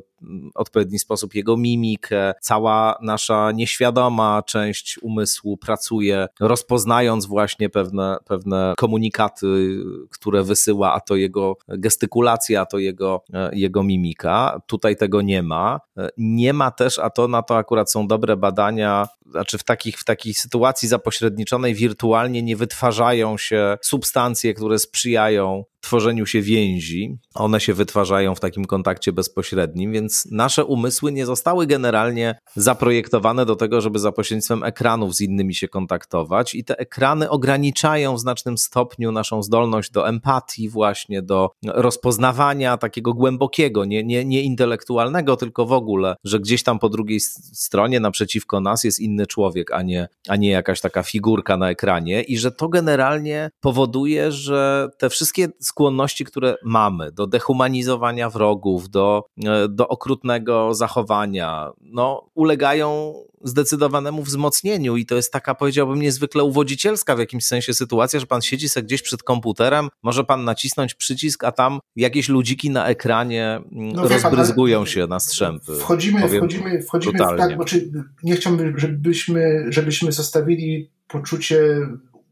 odpowiedni sposób jego mimikę. Cała nasza nieświadoma część umysłu pracuje, rozpoznając właśnie pewne, pewne komunikaty, które wysyła, a to jego gestykulacja, to jego, jego mimika. Tutaj tego nie ma. Nie ma też, a to na to akurat są dobre badania, znaczy w takich, w takiej sytuacji zapośredniczonej wirtualnie nie wytwarzają się substancje, które sprzyjają tworzeniu się więzi. One się wytwarzają w takim kontakcie bezpośrednim, więc nasze umysły nie zostały generalnie zaprojektowane do tego, żeby za pośrednictwem ekranów z innymi się kontaktować i te ekrany ograniczają w znacznym stopniu naszą zdolność do empatii, właśnie do rozpoznawania takiego głębokiego, nie, nie, nie intelektualnego, tylko w ogóle, że gdzieś tam po drugiej stronie naprzeciwko nas jest inny człowiek, a nie, a nie jakaś taka figurka na ekranie i że to generalnie powoduje, że te wszystkie skłonności, które mamy do dehumanizowania wrogów, do, e, do okrutnego zachowania, no, ulegają zdecydowanemu wzmocnieniu i to jest taka, powiedziałbym, niezwykle uwodzicielska w jakimś sensie sytuacja, że pan siedzi sobie gdzieś przed komputerem, może pan nacisnąć przycisk, a tam jakieś ludziki na ekranie mm, no, rozbryzgują się na strzępy. Wchodzimy, wchodzimy, wchodzimy w tak, znaczy nie chciałbym, żebyśmy, żebyśmy zostawili poczucie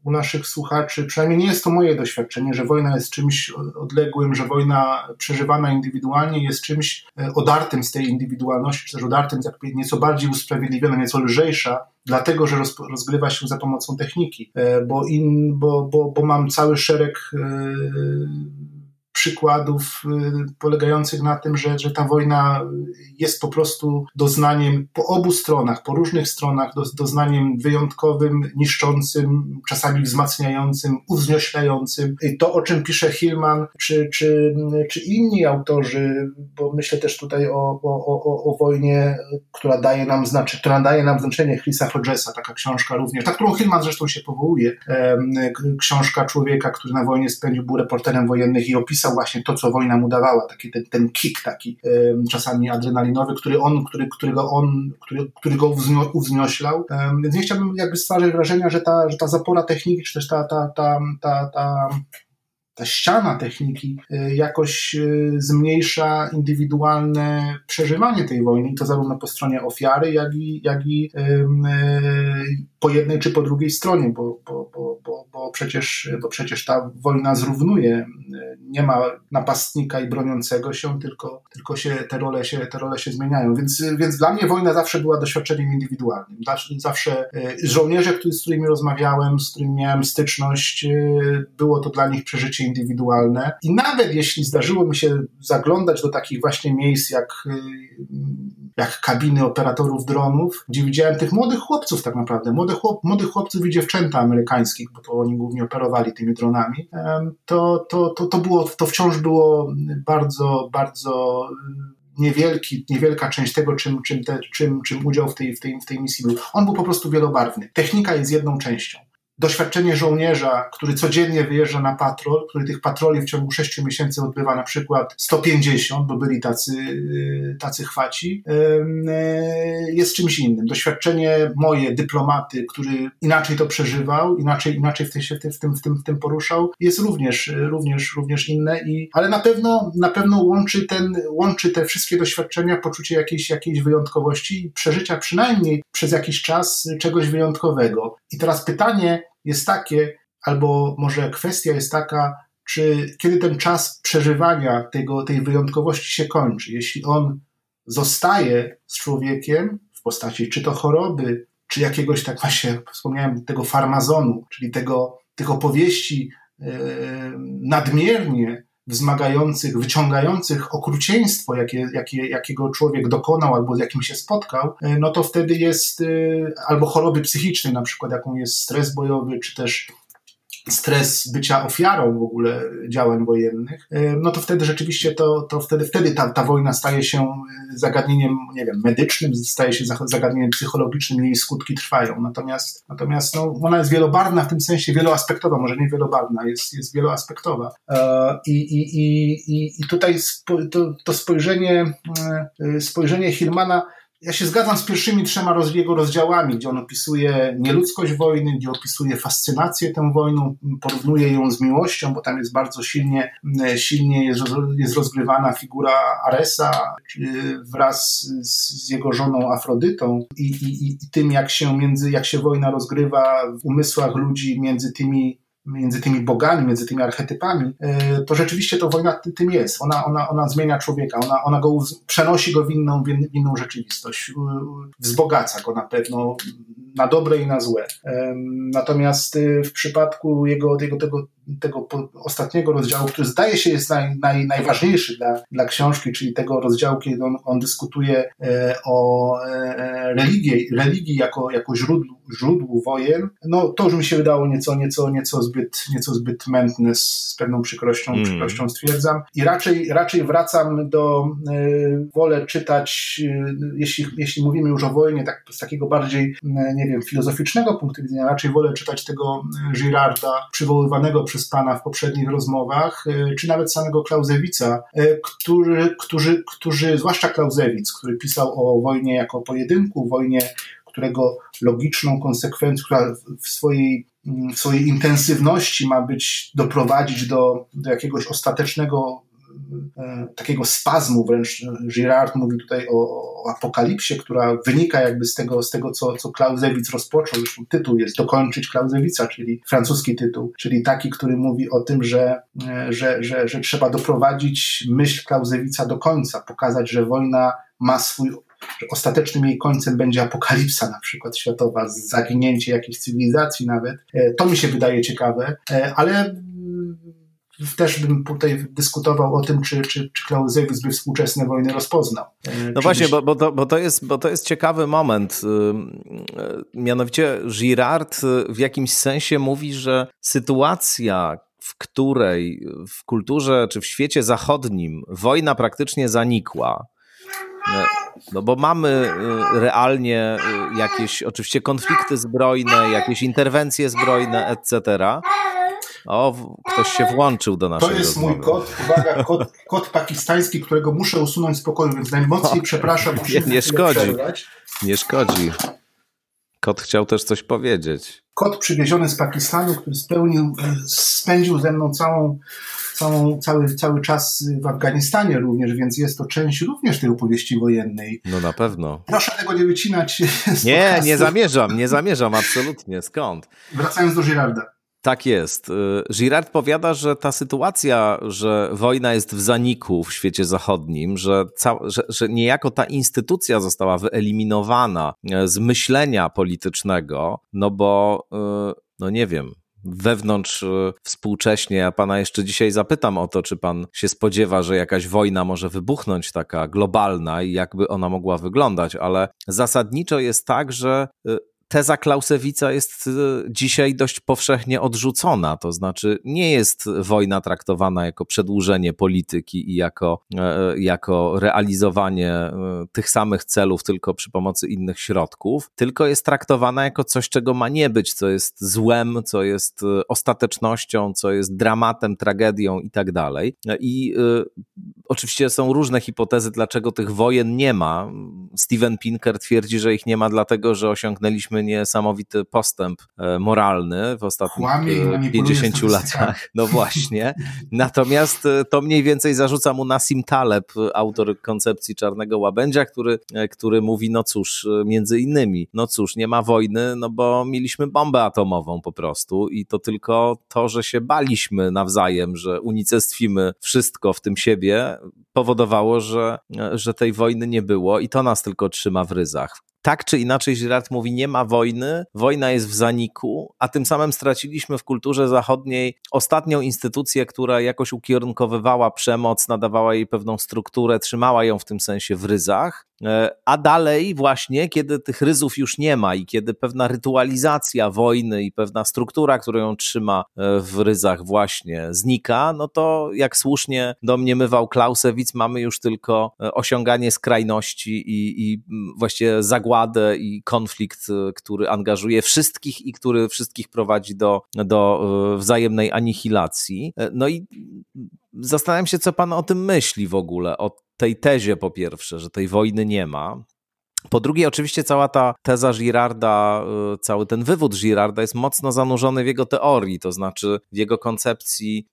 u naszych słuchaczy, przynajmniej nie jest to moje doświadczenie, że wojna jest czymś odległym, że wojna przeżywana indywidualnie jest czymś e, odartym z tej indywidualności, czy też odartym, jakby nieco bardziej usprawiedliwiona, nieco lżejsza, dlatego że rozgrywa się za pomocą techniki, e, bo, in, bo, bo, bo mam cały szereg e, przykładów y, polegających na tym, że, że ta wojna jest po prostu doznaniem po obu stronach, po różnych stronach, do, doznaniem wyjątkowym, niszczącym, czasami wzmacniającym, uwznioślającym. I to, o czym pisze Hillman, czy, czy, czy inni autorzy, bo myślę też tutaj o, o, o, o wojnie, która daje nam znaczy, która daje nam znaczenie Chrisa Hodgesa, taka książka również, na którą Hillman zresztą się powołuje. Książka człowieka, który na wojnie spędził, był reporterem wojennych i opisał opisał właśnie to, co wojna mu dawała, taki ten, ten kick taki czasami adrenalinowy, który on, który, którego on, który, który go uwznioślał. Więc nie chciałbym jakby stwarzać wrażenia, że ta, że ta zapora techniki, czy też ta, ta, ta, ta, ta ta ściana techniki y, jakoś y, zmniejsza indywidualne przeżywanie tej wojny, to zarówno po stronie ofiary, jak i, jak i y, po jednej czy po drugiej stronie, bo, bo, bo, bo, bo, przecież, bo przecież ta wojna zrównuje. Nie ma napastnika i broniącego się, tylko, tylko się, te, role się, te role się zmieniają. Więc, więc dla mnie wojna zawsze była doświadczeniem indywidualnym. Zawsze żołnierze, z którymi rozmawiałem, z którymi miałem styczność, było to dla nich przeżycie indywidualne. I nawet jeśli zdarzyło mi się zaglądać do takich właśnie miejsc jak, y, jak kabiny operatorów dronów, gdzie widziałem tych młodych chłopców tak naprawdę, młodych, chłop, młodych chłopców i dziewczęta amerykańskich, bo to oni głównie operowali tymi dronami, to, to, to, to, było, to wciąż było bardzo, bardzo niewielki, niewielka część tego, czym, czym, te, czym, czym udział w tej, w, tej, w tej misji był. On był po prostu wielobarwny. Technika jest jedną częścią doświadczenie żołnierza, który codziennie wyjeżdża na patrol, który tych patroli w ciągu 6 miesięcy odbywa na przykład 150, bo byli tacy, y, tacy chwaci, y, jest czymś innym. Doświadczenie moje, dyplomaty, który inaczej to przeżywał, inaczej, inaczej w, tym, tym, w, tym, w, tym, w tym poruszał, jest również, również, również inne, i, ale na pewno, na pewno łączy, ten, łączy te wszystkie doświadczenia poczucie jakiejś, jakiejś wyjątkowości i przeżycia przynajmniej przez jakiś czas czegoś wyjątkowego. I teraz pytanie, jest takie, albo może kwestia jest taka, czy kiedy ten czas przeżywania tego, tej wyjątkowości się kończy, jeśli on zostaje z człowiekiem w postaci czy to choroby, czy jakiegoś, tak właśnie wspomniałem, tego farmazonu, czyli tego, tych opowieści yy, nadmiernie wzmagających, wyciągających okrucieństwo, jakie, jakie, jakiego człowiek dokonał albo z jakim się spotkał, e, no to wtedy jest e, albo choroby psychiczne, na przykład jaką jest stres bojowy, czy też stres bycia ofiarą w ogóle działań wojennych, no to wtedy rzeczywiście to, to wtedy, wtedy ta, ta wojna staje się zagadnieniem, nie wiem, medycznym, staje się zagadnieniem psychologicznym, jej skutki trwają. Natomiast, natomiast no, ona jest wielobarwna w tym sensie, wieloaspektowa, może nie wielobarwna, jest, jest wieloaspektowa. I, i, i, i, i tutaj to, to spojrzenie, spojrzenie Hillmana ja się zgadzam z pierwszymi trzema jego rozdziałami, gdzie on opisuje nieludzkość wojny, gdzie opisuje fascynację tą wojną, porównuje ją z miłością, bo tam jest bardzo silnie, silnie jest, jest rozgrywana figura Aresa wraz z jego żoną Afrodytą i, i, i tym, jak się, między, jak się wojna rozgrywa w umysłach ludzi między tymi między tymi bogami, między tymi archetypami, e, to rzeczywiście to wojna tym jest. Ona, ona, ona zmienia człowieka, ona, ona go przenosi go w inną, w inną rzeczywistość, wzbogaca go na pewno na dobre i na złe. Natomiast e, w przypadku jego, jego tego tego ostatniego rozdziału, który zdaje się jest naj, naj, najważniejszy dla, dla książki, czyli tego rozdziału, kiedy on, on dyskutuje e, o e, religii, religii jako, jako źródłu, źródłu wojen, no to już mi się wydało nieco, nieco, nieco, zbyt, nieco zbyt mętne, z pewną przykrością, mm. przykrością stwierdzam. I raczej, raczej wracam do, e, wolę czytać, jeśli, jeśli mówimy już o wojnie, tak, z takiego bardziej, nie wiem, filozoficznego punktu widzenia, raczej wolę czytać tego Girarda, przywoływanego przez przez Pana w poprzednich rozmowach, e, czy nawet samego Klauzewica, e, który, którzy, którzy, zwłaszcza Klauzewic, który pisał o wojnie jako pojedynku, wojnie, którego logiczną konsekwencją, która w swojej w swojej intensywności ma być, doprowadzić do, do jakiegoś ostatecznego takiego spazmu, wręcz Girard mówi tutaj o, o, apokalipsie, która wynika jakby z tego, z tego co, co rozpoczął. Już tytuł jest Dokończyć Klausewica, czyli francuski tytuł, czyli taki, który mówi o tym, że, e, że, że, że trzeba doprowadzić myśl Klausewica do końca, pokazać, że wojna ma swój że ostatecznym jej końcem będzie apokalipsa na przykład światowa, zaginięcie jakiejś cywilizacji nawet. E, to mi się wydaje ciekawe, ale też bym tutaj dyskutował o tym, czy, czy, czy Clausewitz by współczesne wojny rozpoznał. E, no właśnie, bo, bo, to, bo, to jest, bo to jest ciekawy moment. E, mianowicie Girard e, w jakimś sensie mówi, że sytuacja, w której w kulturze czy w świecie zachodnim wojna praktycznie zanikła, no bo mamy realnie jakieś oczywiście konflikty zbrojne, jakieś interwencje zbrojne, etc. O, ktoś się włączył do naszego To jest rozmowy. mój kot, uwaga, kot, kot pakistański, którego muszę usunąć z pokoju, więc najmocniej o, przepraszam. Nie, nie szkodzi, nie szkodzi. Kot chciał też coś powiedzieć. Kot przywieziony z Pakistanu, który spełnił, spędził ze mną całą, całą, cały, cały czas w Afganistanie również, więc jest to część również tej opowieści wojennej. No na pewno. Proszę tego nie wycinać. Nie, podcastu. nie zamierzam, nie zamierzam, absolutnie. Skąd? Wracając do Girarda. Tak jest. Y, Girard powiada, że ta sytuacja, że wojna jest w zaniku w świecie zachodnim, że, że, że niejako ta instytucja została wyeliminowana e, z myślenia politycznego, no bo, y, no nie wiem, wewnątrz y, współcześnie. Ja pana jeszcze dzisiaj zapytam o to, czy pan się spodziewa, że jakaś wojna może wybuchnąć taka globalna i jakby ona mogła wyglądać, ale zasadniczo jest tak, że teza Klausewica jest y, dzisiaj dość powszechnie odrzucona. To znaczy, nie jest wojna traktowana jako przedłużenie polityki i jako, e, jako realizowanie e, tych samych celów, tylko przy pomocy innych środków, tylko jest traktowana jako coś, czego ma nie być, co jest złem, co jest e, ostatecznością, co jest dramatem, tragedią i tak dalej. I oczywiście są różne hipotezy, dlaczego tych wojen nie ma. Steven Pinker twierdzi, że ich nie ma dlatego, że osiągnęliśmy niesamowity postęp e, moralny w ostatnich Kłamie 50 latach. No właśnie. Natomiast e, to mniej więcej zarzuca mu Nassim Taleb, autor koncepcji czarnego łabędzia, który, e, który mówi, no cóż, między innymi, no cóż, nie ma wojny, no bo mieliśmy bombę atomową po prostu i to tylko to, że się baliśmy nawzajem, że unicestwimy wszystko w tym siebie, powodowało, że, że tej wojny nie było i to nas tylko trzyma w ryzach tak czy inaczej Girard mówi, nie ma wojny, wojna jest w zaniku, a tym samym straciliśmy w kulturze zachodniej ostatnią instytucję, która jakoś ukierunkowywała przemoc, nadawała jej pewną strukturę, trzymała ją w tym sensie w ryzach. E, a dalej właśnie, kiedy tych ryzów już nie ma i kiedy pewna rytualizacja wojny i pewna struktura, która ją trzyma e, w ryzach właśnie znika, no to jak słusznie domniemywał Clausewitz, mamy już tylko e, osiąganie skrajności i, i właściwie zagładę i konflikt, który angażuje wszystkich i który wszystkich prowadzi do, do wzajemnej anihilacji. No i zastanawiam się, co pan o tym myśli w ogóle, o tej tezie po pierwsze, że tej wojny nie ma. Po drugie, oczywiście cała ta teza Girarda, y, cały ten wywód Girarda jest mocno zanurzony w jego teorii, to znaczy w jego koncepcji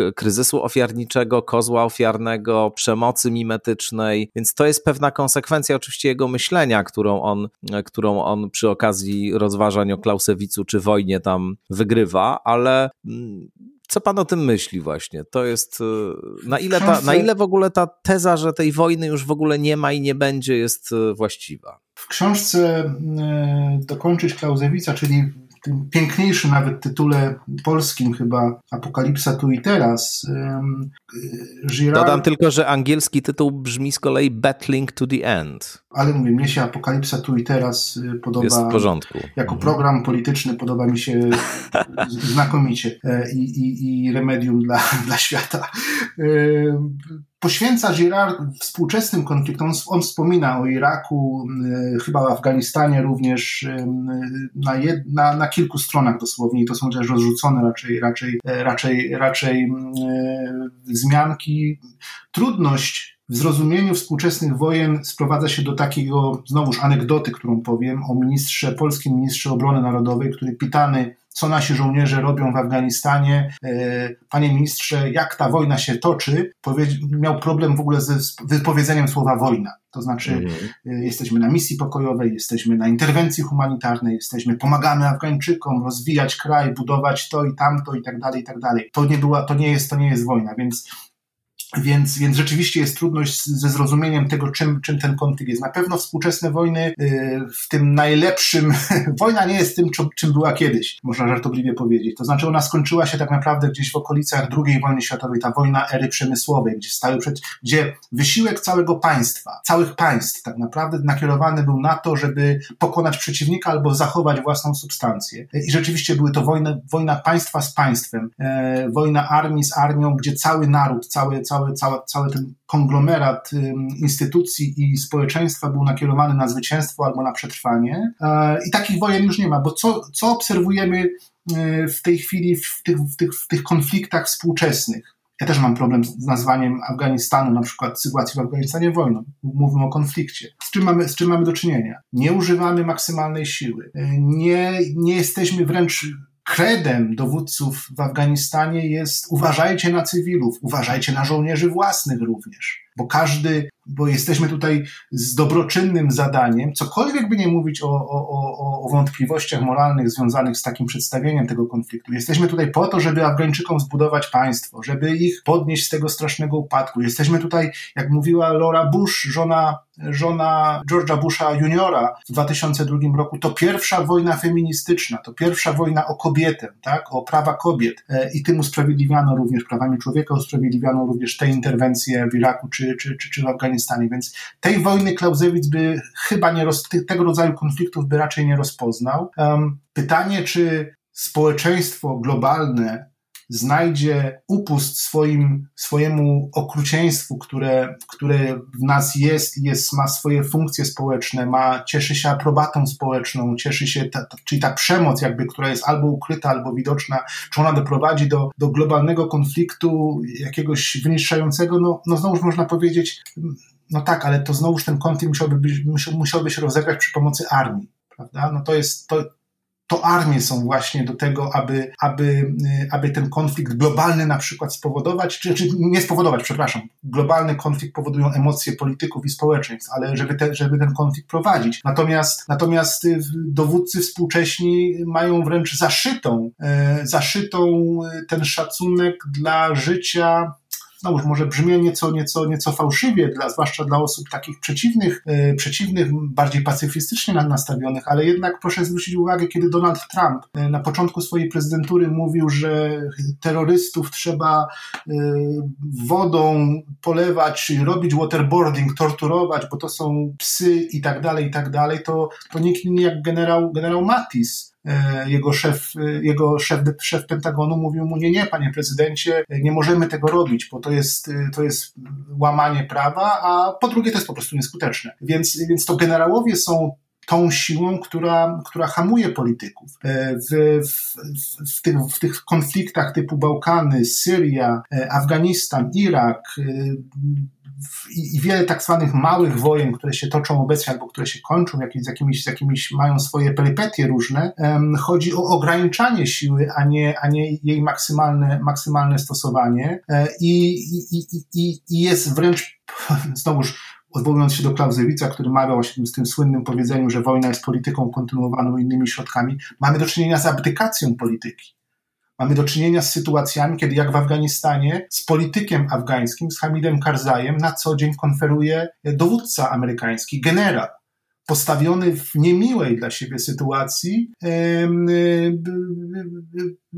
y, kryzysu ofiarniczego, kozła ofiarnego, przemocy mimetycznej, więc to jest pewna konsekwencja oczywiście jego myślenia, którą on, y, którą on przy okazji rozważań o Klausewicu czy wojnie tam wygrywa, ale mm, co pan o tym myśli właśnie? To jest, y, na ile, ta, na ile w ogóle ta teza, że tej wojny już w ogóle nie ma i nie będzie jest y, właściwa? W książce y, Dokończyć Klauzewica, czyli tym piękniejszym nawet tytule polskim chyba Apokalipsa tu i teraz. Girard... Dodam tylko, że angielski tytuł brzmi z kolei Battling to the End. Ale mówię, mnie się Apokalipsa tu i teraz y, podoba. Jest w porządku. Jako mhm. program polityczny podoba mi się znakomicie e, i, i, i remedium dla, dla świata. E, poświęca Girard współczesnym konfliktom. On wspomina o Iraku, e, chyba o Afganistanie również na, jed, na, na, kilku stronach dosłownie. To są też rozrzucone raczej, raczej, raczej, raczej wzmianki. Trudność w zrozumieniu współczesnych wojen sprowadza się do takiego, znowuż anegdoty, którą powiem, o ministrze, polskim ministrze obrony narodowej, który pytany, co nasi żołnierze robią w Afganistanie. E, panie ministrze, jak ta wojna się toczy, miał problem w ogóle ze wypowiedzeniem słowa wojna. To znaczy, mhm. E, jesteśmy na misji pokojowej, jesteśmy na interwencji humanitarnej, jesteśmy, pomagamy Afgańczykom rozwijać kraj, budować to i tamto i tak dalej, i tak dalej. To nie była, to nie jest, to nie jest wojna, więc więc, więc rzeczywiście jest trudność ze zrozumieniem tego, czym, czym ten konflikt jest. Na pewno współczesne wojny y, w tym najlepszym, wojna nie jest tym, czym była kiedyś, można żartobliwie powiedzieć. To znaczy ona skończyła się tak naprawdę gdzieś w okolicach II wojny światowej, ta wojna ery przemysłowej, gdzie, stały przed, gdzie wysiłek całego państwa, całych państw tak naprawdę nakierowany był na to, żeby pokonać przeciwnika albo zachować własną substancję. I rzeczywiście były to wojny, wojna państwa z państwem, e, wojna armii z armią, gdzie cały naród, cały, cały cały, cały, cały ten konglomerat instytucji i społeczeństwa był nakierowany na zwycięstwo albo na przetrwanie. E, I takich wojen już nie ma, bo co, co obserwujemy e, w tej chwili w tych, w, tych, w tych konfliktach współczesnych? Ja też mam problem z nazwaniem Afganistanu, na przykład sytuacji w Afganistanie wojną. Mówimy o konflikcie. Z czym mamy, z czym mamy do czynienia? Nie używamy maksymalnej siły. E, nie, nie jesteśmy wręcz kredem dowódców w Afganistanie jest uważajcie na cywilów, uważajcie na żołnierzy własnych również, bo każdy bo jesteśmy tutaj z dobroczynnym zadaniem, cokolwiek by nie mówić o, o, o, o wątpliwościach moralnych związanych z takim przedstawieniem tego konfliktu. Jesteśmy tutaj po to, żeby Afgańczykom zbudować państwo, żeby ich podnieść z tego strasznego upadku. Jesteśmy tutaj, jak mówiła Laura Bush, żona, żona George'a Busha juniora w 2002 roku, to pierwsza wojna feministyczna, to pierwsza wojna o kobietę, tak, o prawa kobiet. E, I tym usprawiedliwiano również prawami człowieka, usprawiedliwiano również te interwencje w Iraku czy, czy, czy, czy w Afganistanie więc tej wojny Clausewitz by chyba nie roz, tego rodzaju konfliktów by raczej nie rozpoznał. Um, pytanie, czy społeczeństwo globalne znajdzie upust swoim, swojemu okrucieństwu, które, które w nas jest, jest, ma swoje funkcje społeczne, ma, cieszy się aprobatą społeczną, cieszy się, ta, czyli ta przemoc jakby, która jest albo ukryta, albo widoczna, czy ona doprowadzi do, do globalnego konfliktu jakiegoś wyniszczającego, no, no znowuż można powiedzieć, no tak, ale to znowuż ten konflikt musiałby, być, musiałby się rozegrać przy pomocy armii, prawda? No to jest, to, to armie są właśnie do tego, aby, aby, y, aby ten konflikt globalny na przykład spowodować, czy, czy nie spowodować, przepraszam, globalny konflikt powodują emocje polityków i społeczeństw, ale żeby, te, żeby ten konflikt prowadzić. Natomiast, natomiast y, dowódcy współcześni mają wręcz zaszytą, y, zaszytą ten szacunek dla życia znowuż może brzmi nieco, nieco, nieco fałszywie, dla, zwłaszcza dla osób takich przeciwnych, e, przeciwnych, bardziej pacyfistycznie nastawionych, ale jednak proszę zwrócić uwagę, kiedy Donald Trump e, na początku swojej prezydentury mówił, że terrorystów trzeba e, wodą polewać, robić waterboarding, torturować, bo to są psy i tak dalej, i tak dalej, to, to nikt inny jak generał, generał Mattis, jego szef, e, jego szef, szef Pentagonu mówił mu, nie, nie, panie prezydencie, nie możemy tego robić, bo to jest, e, to jest łamanie prawa, a po drugie to jest po prostu nieskuteczne. Więc, więc to generałowie są tą siłą, która, która hamuje polityków. W, w, w, tych, w tych konfliktach typu Bałkany, Syria, Afganistan, Irak, i wiele tak zwanych małych wojen, które się toczą obecnie albo które się kończą, jakieś, z, jakimiś, z jakimiś mają swoje perypetie różne, chodzi o ograniczanie siły, a nie, a nie jej maksymalne, maksymalne stosowanie e, i, i, i, i jest wręcz, znowuż odwołując się do Clausewitza, który mawiał właśnie z tym słynnym powiedzeniem, że wojna jest polityką kontynuowaną innymi środkami, mamy do czynienia z abdykacją polityki. Mamy do czynienia z sytuacjami, kiedy jak w Afganistanie z politykiem afgańskim, z Hamidem Karzajem na co dzień konferuje dowódca amerykański, generał postawiony w niemiłej dla siebie sytuacji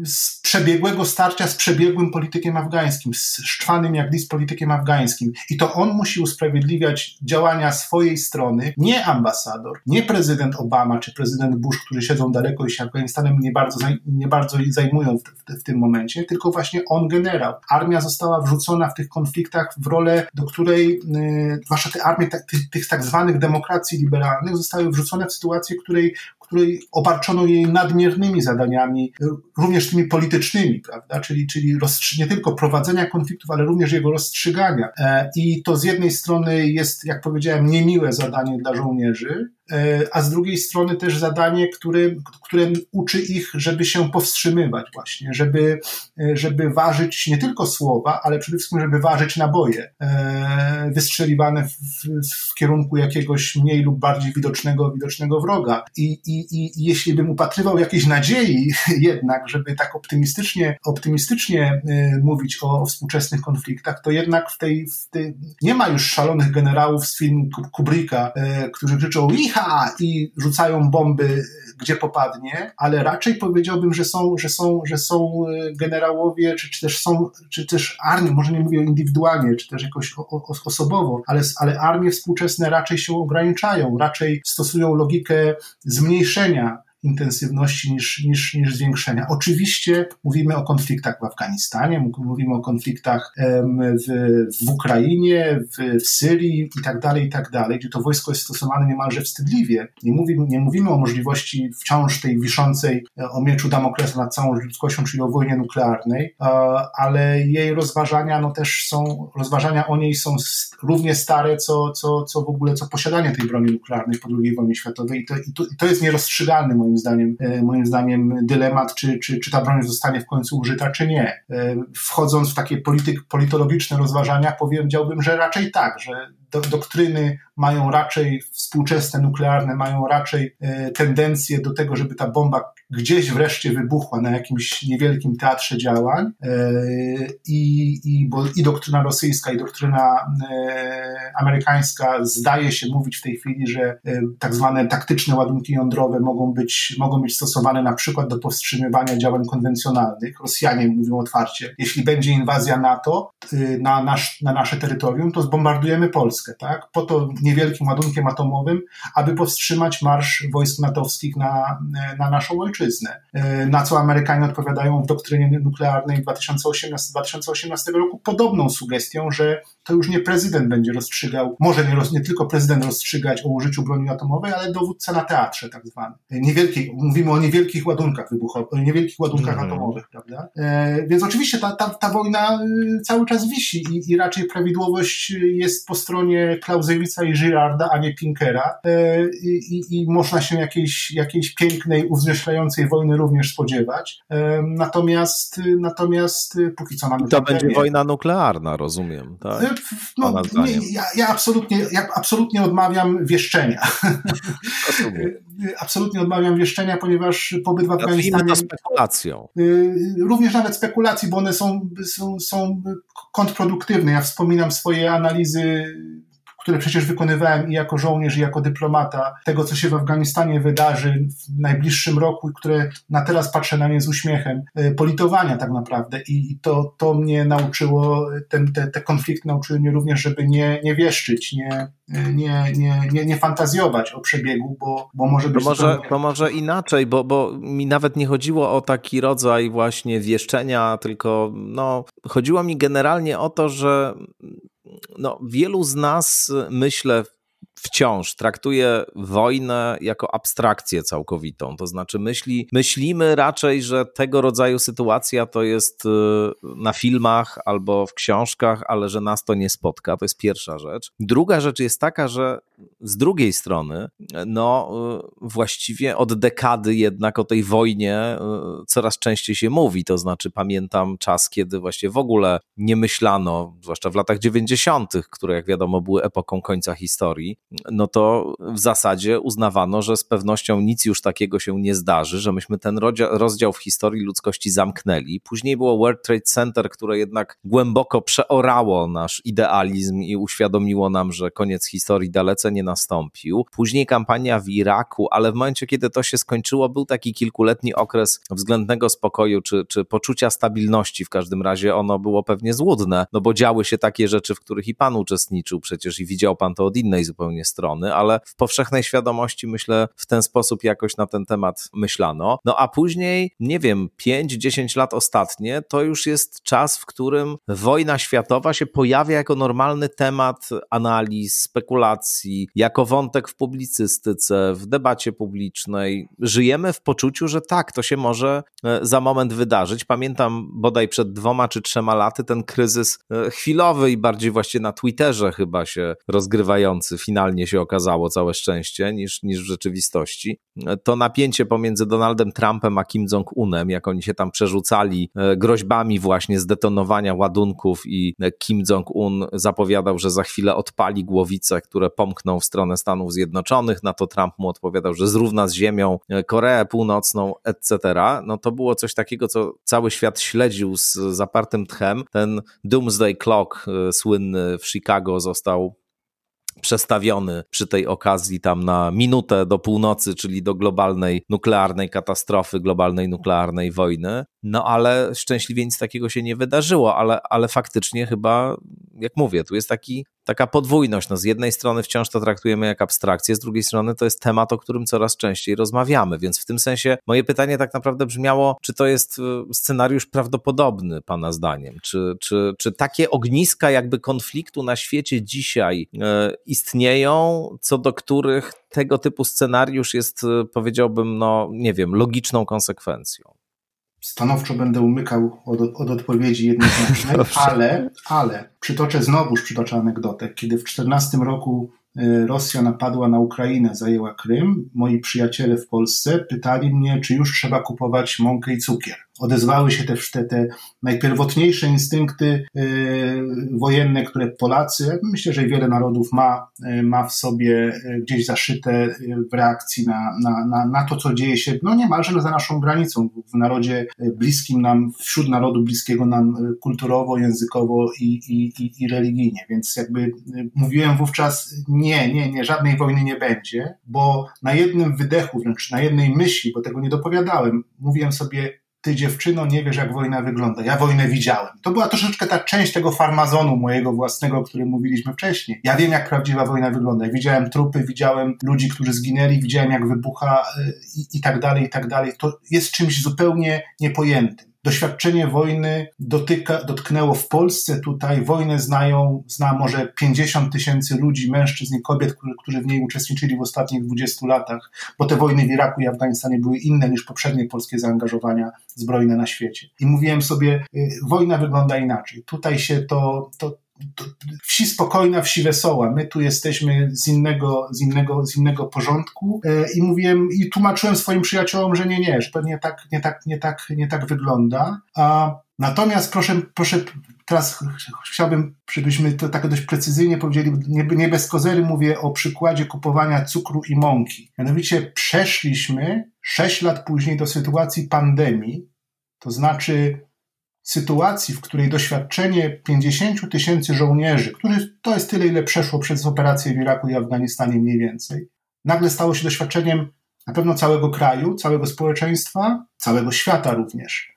z przebiegłego starcia z przebiegłym politykiem afgańskim, z szczwanym jak lis politykiem afgańskim. I to on musi usprawiedliwiać działania swojej strony, nie ambasador, nie prezydent Obama czy prezydent Bush, którzy siedzą daleko i się Afganistanem nie bardzo, nie bardzo zajmują w, w, tym momencie, tylko właśnie on generał. Armia została wrzucona w tych konfliktach w rolę, do której, yy, zwłaszcza te armie tych, tych tak zwanych demokracji liberalnych, zostały wrzucone w sytuację, której której obarczono jej nadmiernymi zadaniami, również tymi politycznymi, prawda? czyli, czyli nie tylko prowadzenia konfliktów, ale również jego rozstrzygania. E, I to z jednej strony jest, jak powiedziałem, niemiłe zadanie dla żołnierzy, E, a z drugiej strony też zadanie, które, które uczy ich, żeby się powstrzymywać właśnie, żeby, e, żeby ważyć nie tylko słowa, ale przede wszystkim, żeby ważyć naboje wystrzeliwane w, w kierunku jakiegoś mniej lub bardziej widocznego, widocznego wroga. I, i, I jeśli bym upatrywał jakiejś nadziei jednak, żeby tak optymistycznie, optymistycznie mówić o, o współczesnych konfliktach, to jednak w tej, w tej nie ma już szalonych generałów z filmu Kubricka, którzy krzyczą icha, i rzucają bomby gdzie popadnie, ale raczej powiedziałbym, że są, że są, że są e, generałowie, czy, czy też są, czy też armie, może nie mówię indywidualnie, czy też jakoś o, o, osobowo, ale, ale armie współczesne raczej się ograniczają, raczej stosują logikę zmniejszenia cieszenia intensywności niż, niż, niż zwiększenia. Oczywiście mówimy o konfliktach w Afganistanie, mówimy o konfliktach w, w Ukrainie, w, w Syrii i tak dalej, i tak dalej, gdzie to wojsko jest stosowane niemalże wstydliwie. Nie mówimy, nie mówimy o możliwości wciąż tej wiszącej e, o mieczu Damoklesa nad całą ludzkością, czyli o wojnie nuklearnej, ale jej rozważania no też są, rozważania o niej są równie stare, co, co, co w ogóle, co posiadanie tej broni nuklearnej po II wojnie światowej i to, i to, i to jest nierozstrzygalne moim moim zdaniem, e, moim zdaniem dylemat, czy, czy, czy ta broń zostanie w końcu użyta, czy nie. E, wchodząc w takie polityk, politologiczne rozważania, powiedziałbym, że raczej tak, że do, doktryny mają raczej współczesne, nuklearne, mają raczej e, tendencję do tego, żeby ta bomba gdzieś wreszcie wybuchła na jakimś niewielkim teatrze działań e, i, i, bo i doktryna rosyjska, i doktryna e, amerykańska zdaje się mówić w tej chwili, że tak zwane taktyczne ładunki jądrowe mogą być, mogą być stosowane na przykład do powstrzymywania działań konwencjonalnych. Rosjanie mówią otwarcie, jeśli będzie inwazja NATO na, nasz, na nasze terytorium, to zbombardujemy Polskę, tak? Po to niewielkim ładunkiem atomowym, aby powstrzymać marsz wojsk natowskich na, na naszą ojczyznę. E, na co Amerykanie odpowiadają w doktrynie nuklearnej 2018, 2018 roku podobną sugestią, że to już nie prezydent będzie rozstrzygał, może nie, roz, nie tylko prezydent rozstrzygać o użyciu broni atomowej, ale dowódca na teatrze tak zwany. Niewielkiej, mówimy o niewielkich ładunkach wybuchowych, o niewielkich ładunkach mm -hmm. atomowych, prawda? E, więc oczywiście ta, ta, ta wojna cały czas wisi i, i raczej prawidłowość jest po stronie stronie Clausewitza i Girarda, a nie Pinkera e, i, i, można się jakiejś, jakiejś pięknej, uzmyślającej wojny również spodziewać. E, natomiast, natomiast póki co mamy... To będzie wojna nuklearna, rozumiem, tak? No, nie, ja, ja, absolutnie, ja absolutnie odmawiam wieszczenia. absolutnie odmawiam wieszczenia, ponieważ pobyt w Afganistanie... to spekulacją. Również nawet spekulacji, bo one są, są, są kontrproduktywne. Ja wspominam swoje analizy które przecież wykonywałem i jako żołnierz, i jako dyplomata, tego, co się w Afganistanie wydarzy w najbliższym roku, które na teraz patrzę na nie z uśmiechem, y, politowania tak naprawdę. I to, to mnie nauczyło, ten, te, te konflikty nauczyły mnie również, żeby nie, nie wieszczyć, nie, nie, nie, nie, nie fantazjować o przebiegu, bo, bo może być... To może, to może inaczej, bo, bo mi nawet nie chodziło o taki rodzaj właśnie wieszczenia, tylko no, chodziło mi generalnie o to, że no, wielu z nas, myślę, wciąż traktuje wojnę jako abstrakcję całkowitą. To znaczy myśli, myślimy raczej, że tego rodzaju sytuacja to jest y, na filmach albo w książkach, ale że nas to nie spotka. To jest pierwsza rzecz. Druga rzecz jest taka, że z drugiej strony, no y, właściwie od dekady jednak o tej wojnie y, coraz częściej się mówi. To znaczy pamiętam czas, kiedy właśnie w ogóle nie myślano, zwłaszcza w latach 90., które jak wiadomo były epoką końca historii, no to w zasadzie uznawano, że z pewnością nic już takiego się nie zdarzy, że myśmy ten rozdział w historii ludzkości zamknęli. Później było World Trade Center, które jednak głęboko przeorało nasz idealizm i uświadomiło nam, że koniec historii dalece nie nastąpił. Później kampania w Iraku, ale w momencie, kiedy to się skończyło, był taki kilkuletni okres względnego spokoju czy, czy poczucia stabilności. W każdym razie ono było pewnie złudne, no bo działy się takie rzeczy, w których i pan uczestniczył przecież i widział pan to od innej zupełnie strony, ale w powszechnej świadomości myślę w ten sposób jakoś na ten temat myślano. No a później, nie wiem, 5-10 lat ostatnie, to już jest czas, w którym wojna światowa się pojawia jako normalny temat analiz, spekulacji, jako wątek w publicystyce, w debacie publicznej. Żyjemy w poczuciu, że tak, to się może e, za moment wydarzyć. Pamiętam bodaj przed dwoma czy trzema laty ten kryzys e, chwilowy i bardziej właśnie na Twitterze chyba się rozgrywający finalnie się okazało, całe szczęście, niż, niż w rzeczywistości. To napięcie pomiędzy Donaldem Trumpem a Kim Jong-unem, jak oni się tam przerzucali e, groźbami właśnie zdetonowania ładunków i Kim Jong-un zapowiadał, że za chwilę odpali głowice, które pomkną w stronę Stanów Zjednoczonych, na to Trump mu odpowiadał, że zrówna z ziemią e, Koreę Północną, etc. No to było coś takiego, co cały świat śledził z zapartym tchem. Ten Doomsday Clock e, słynny w Chicago został przestawiony przy tej okazji tam na minutę do północy, czyli do globalnej nuklearnej katastrofy, globalnej nuklearnej wojny. No ale szczęśliwie nic takiego się nie wydarzyło, ale, ale faktycznie chyba, jak mówię, tu jest taki, taka podwójność. No, z jednej strony wciąż to traktujemy jak abstrakcję, z drugiej strony to jest temat, o którym coraz częściej rozmawiamy. Więc w tym sensie moje pytanie tak naprawdę brzmiało, czy to jest y, scenariusz prawdopodobny, Pana zdaniem? Czy, czy, czy takie ogniska jakby konfliktu na świecie dzisiaj e, istnieją, co do których tego typu scenariusz jest, y, powiedziałbym, no nie wiem, logiczną konsekwencją? Stanowczo będę umykał od, od odpowiedzi jednoznacznej, ale, ale przytoczę znowuż przytoczę anegdotę. Kiedy w 14 roku y, Rosja napadła na Ukrainę, zajęła Krym, moi przyjaciele w Polsce pytali mnie, czy już trzeba kupować mąkę i cukier odezwały się też te, te najpierwotniejsze instynkty y, wojenne, które Polacy, myślę, że wiele narodów ma, y, ma w sobie y, gdzieś zaszyte w reakcji na, na, na, na to, co dzieje się no niemalże za naszą granicą, w narodzie bliskim nam, wśród narodu bliskiego nam kulturowo, językowo i, i, i, i religijnie. Więc jakby mówiłem wówczas, nie, nie, nie, żadnej wojny nie będzie, bo na jednym wydechu, wręcz na jednej myśli, bo tego nie dopowiadałem, mówiłem sobie, ty dziewczyno nie wiesz, jak wojna wygląda. Ja wojnę widziałem. To była troszeczkę ta część tego farmazonu mojego własnego, o którym mówiliśmy wcześniej. Ja wiem, jak prawdziwa wojna wygląda. widziałem trupy, widziałem ludzi, którzy zginęli, widziałem, jak wybucha y, i, i tak dalej, i tak dalej. To jest czymś zupełnie niepojętym. Doświadczenie wojny dotyka, dotknęło w Polsce tutaj. Wojnę znają, zna może 50 tysięcy ludzi, mężczyzn i kobiet, którzy, którzy w niej uczestniczyli w ostatnich 20 latach, bo te wojny w Iraku i Afganistanie były inne niż poprzednie polskie zaangażowania zbrojne na świecie. I mówiłem sobie, y, wojna wygląda inaczej. Tutaj się to, to wsi spokojna, wsi wesoła. My tu jesteśmy z innego, z innego, z innego porządku. E, I mówiłem, i tłumaczyłem swoim przyjaciołom, że nie, nie, że to nie tak, nie tak, nie tak, nie tak wygląda. A natomiast proszę, proszę, teraz chciałbym, żebyśmy to tak dość precyzyjnie powiedzieli, nie, nie bez kozery mówię o przykładzie kupowania cukru i mąki. Mianowicie przeszliśmy sześć lat później do sytuacji pandemii, to znaczy sytuacji, w której doświadczenie 50 tysięcy żołnierzy, których to jest tyle, ile przeszło przez operację w Iraku i Afganistanie mniej więcej, nagle stało się doświadczeniem na pewno całego kraju, całego społeczeństwa, całego świata również.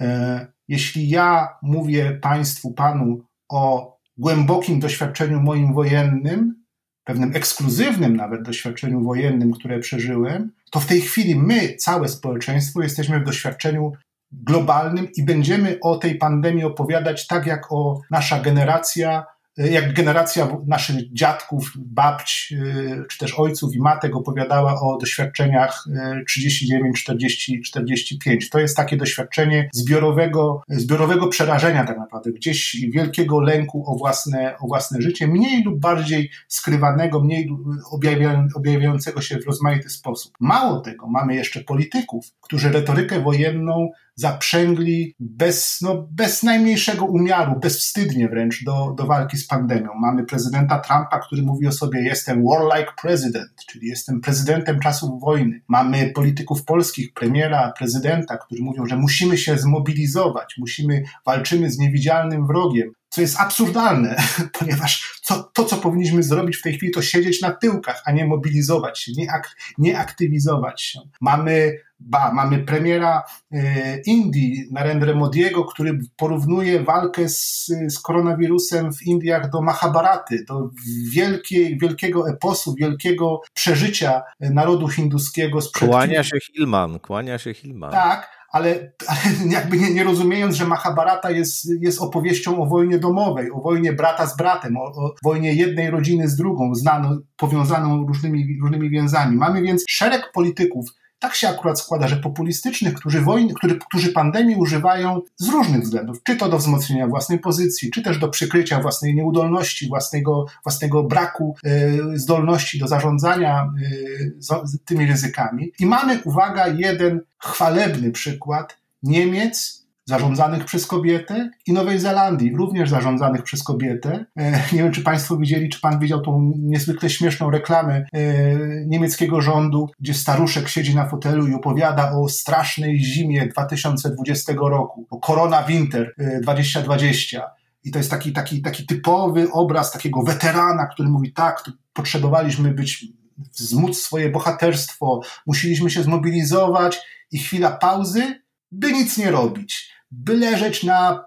E, jeśli ja mówię Państwu, Panu o głębokim doświadczeniu moim wojennym, pewnym ekskluzywnym nawet doświadczeniu wojennym, które przeżyłem, to w tej chwili my, całe społeczeństwo, jesteśmy w doświadczeniu globalnym i będziemy o tej pandemii opowiadać tak, jak o nasza generacja jak generacja naszych dziadków, babć, y, czy też ojców i matek opowiadała o doświadczeniach 39, 40, 45. To jest takie doświadczenie zbiorowego, zbiorowego przerażenia tak naprawdę, gdzieś wielkiego lęku o własne, o własne życie, mniej lub bardziej skrywanego, mniej objawiającego się w rozmaity sposób. Mało tego, mamy jeszcze polityków, którzy retorykę wojenną zaprzęgli bez, no, bez najmniejszego umiaru, bezwstydnie wręcz do, do walki z pandemią. Mamy prezydenta Trumpa, który mówi o sobie jestem warlike president, czyli jestem prezydentem czasów wojny. Mamy polityków polskich, premiera, prezydenta, którzy mówią, że musimy się zmobilizować, musimy, walczymy z niewidzialnym wrogiem co jest absurdalne, ponieważ co, to, co powinniśmy zrobić w tej chwili, to siedzieć na tyłkach, a nie mobilizować się, nie, ak, nie aktywizować się. Mamy, ba, mamy premiera e, Indii, Narendra Modiego, który porównuje walkę z, z koronawirusem w Indiach do Mahabharaty, do wielkiej, wielkiego eposu, wielkiego przeżycia narodu hinduskiego. Kłania się Hilman, kłania się Hilman. Tak, ale, ale jakby nie, nie, rozumiejąc, że Mahabharata jest, jest opowieścią o wojnie domowej, o wojnie brata z bratem, o, o wojnie jednej rodziny z drugą, znaną, powiązaną różnymi, różnymi więzami. Mamy więc szereg polityków, tak się akurat składa, że populistycznych, którzy, wojny, którzy, którzy pandemii używają z różnych względów, czy to do wzmocnienia własnej pozycji, czy też do przykrycia własnej nieudolności, własnego, własnego braku y, zdolności do zarządzania y, z, tymi ryzykami. I mamy, uwaga, jeden chwalebny przykład Niemiec, zarządzanych przez kobietę i Nowej Zelandii, również zarządzanych przez kobietę. E, nie wiem, czy Państwo widzieli, czy Pan widział tą niezwykle śmieszną reklamę e, niemieckiego rządu, gdzie staruszek siedzi na fotelu i opowiada o strasznej zimie 2020 roku, o Corona Winter 2020. E, I to jest taki, taki, taki typowy obraz takiego weterana, który mówi tak, potrzebowaliśmy być, wzmóc swoje bohaterstwo, musieliśmy się zmobilizować i chwila pauzy, by nic nie robić by leżeć na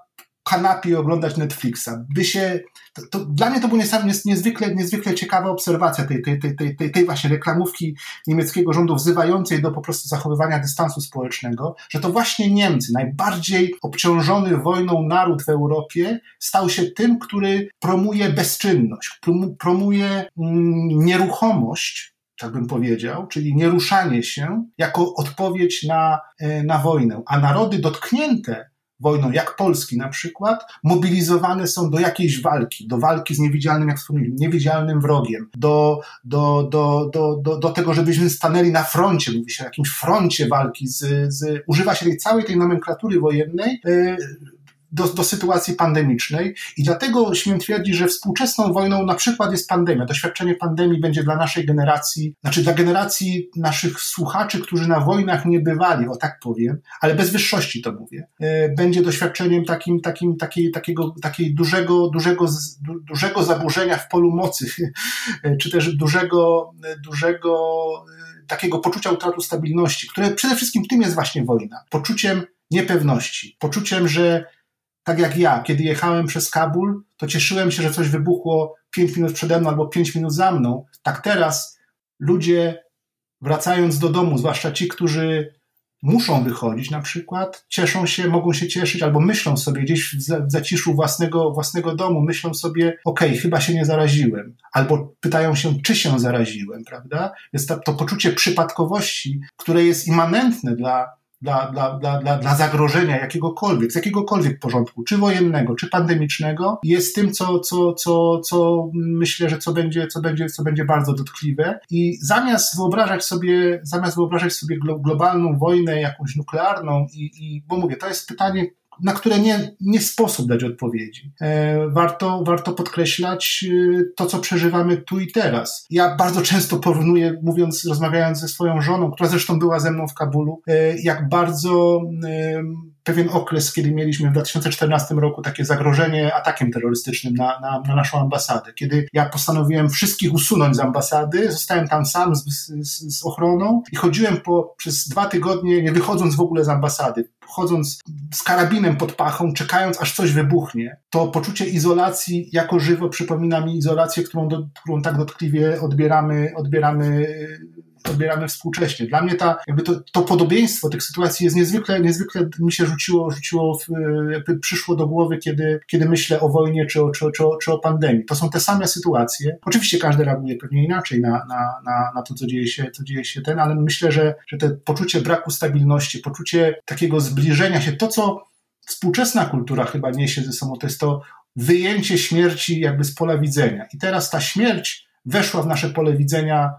kanapie i oglądać Netflixa, by się. To, to, dla mnie to była niezwykle, niezwykle ciekawa obserwacja tej, tej, tej, tej, tej właśnie reklamówki niemieckiego rządu wzywającej do po prostu zachowywania dystansu społecznego, że to właśnie Niemcy, najbardziej obciążony wojną naród w Europie, stał się tym, który promuje bezczynność, promuje mm, nieruchomość tak bym powiedział, czyli nieruszanie się jako odpowiedź na, e, na wojnę. A narody dotknięte wojną, jak Polski na przykład, mobilizowane są do jakiejś walki, do walki z niewidzialnym, jak wspomniałem, niewidzialnym wrogiem, do, do, do, do, do, do tego, żebyśmy stanęli na froncie, mówi się o jakimś froncie walki, z, z, używa się tej całej tej nomenklatury wojennej, yy, do, do sytuacji pandemicznej i dlatego śmiem twierdzić, że współczesną wojną na przykład jest pandemia. Doświadczenie pandemii będzie dla naszej generacji, znaczy dla generacji naszych słuchaczy, którzy na wojnach nie bywali, o tak powiem, ale bez wyższości to mówię, e, będzie doświadczeniem takim, takim, takiej, takiego, takiej dużego, dużego, dużego zaburzenia w polu mocy, czy też dużego, dużego e, takiego poczucia utraty stabilności, które przede wszystkim tym jest właśnie wojna. Poczuciem niepewności, poczuciem, że tak jak ja, kiedy jechałem przez Kabul, to cieszyłem się, że coś wybuchło 5 minut przede mną albo 5 minut za mną. Tak teraz ludzie wracając do domu, zwłaszcza ci, którzy muszą wychodzić na przykład, cieszą się, mogą się cieszyć albo myślą sobie gdzieś w zaciszu własnego, własnego domu, myślą sobie, okej, okay, chyba się nie zaraziłem, albo pytają się, czy się zaraziłem, prawda? Jest to, to poczucie przypadkowości, które jest immanentne dla dla, dla, dla, dla, dla zagrożenia jakiegokolwiek, z jakiegokolwiek porządku, czy wojennego, czy pandemicznego, jest tym, co, co, co, co myślę, że co będzie, co będzie, co będzie bardzo dotkliwe. I zamiast wyobrażać sobie, zamiast wyobrażać sobie globalną wojnę jakąś nuklearną i, i bo mówię, to jest pytanie, na które nie, nie sposób dać odpowiedzi. E, warto, warto podkreślać e, to, co przeżywamy tu i teraz. Ja bardzo często porównuję, mówiąc, rozmawiając ze swoją żoną, która zresztą była ze mną w Kabulu, e, jak bardzo pewien okres, kiedy mieliśmy w 2014 roku takie zagrożenie atakiem terrorystycznym na, na, na, naszą ambasadę. Kiedy ja postanowiłem wszystkich usunąć z ambasady, zostałem tam sam z, z, z ochroną i chodziłem po, przez dwa tygodnie, nie wychodząc w ogóle z ambasady, chodząc z karabinem pod pachą, czekając aż coś wybuchnie. To poczucie izolacji jako żywo przypomina mi izolację, którą, do, którą tak dotkliwie odbieramy, odbieramy odbieramy współcześnie. Dla mnie ta, jakby to, to podobieństwo tych sytuacji jest niezwykle, niezwykle mi się rzuciło, rzuciło w, jakby przyszło do głowy, kiedy, kiedy myślę o wojnie czy o, czy, czy, czy o pandemii. To są te same sytuacje. Oczywiście każdy reaguje pewnie inaczej na, na, na, na to, co dzieje się, co dzieje się ten, ale myślę, że, że to poczucie braku stabilności, poczucie takiego zbliżenia się, to co współczesna kultura chyba niesie ze sobą, to jest to wyjęcie śmierci jakby z pola widzenia. I teraz ta śmierć weszła w nasze pole widzenia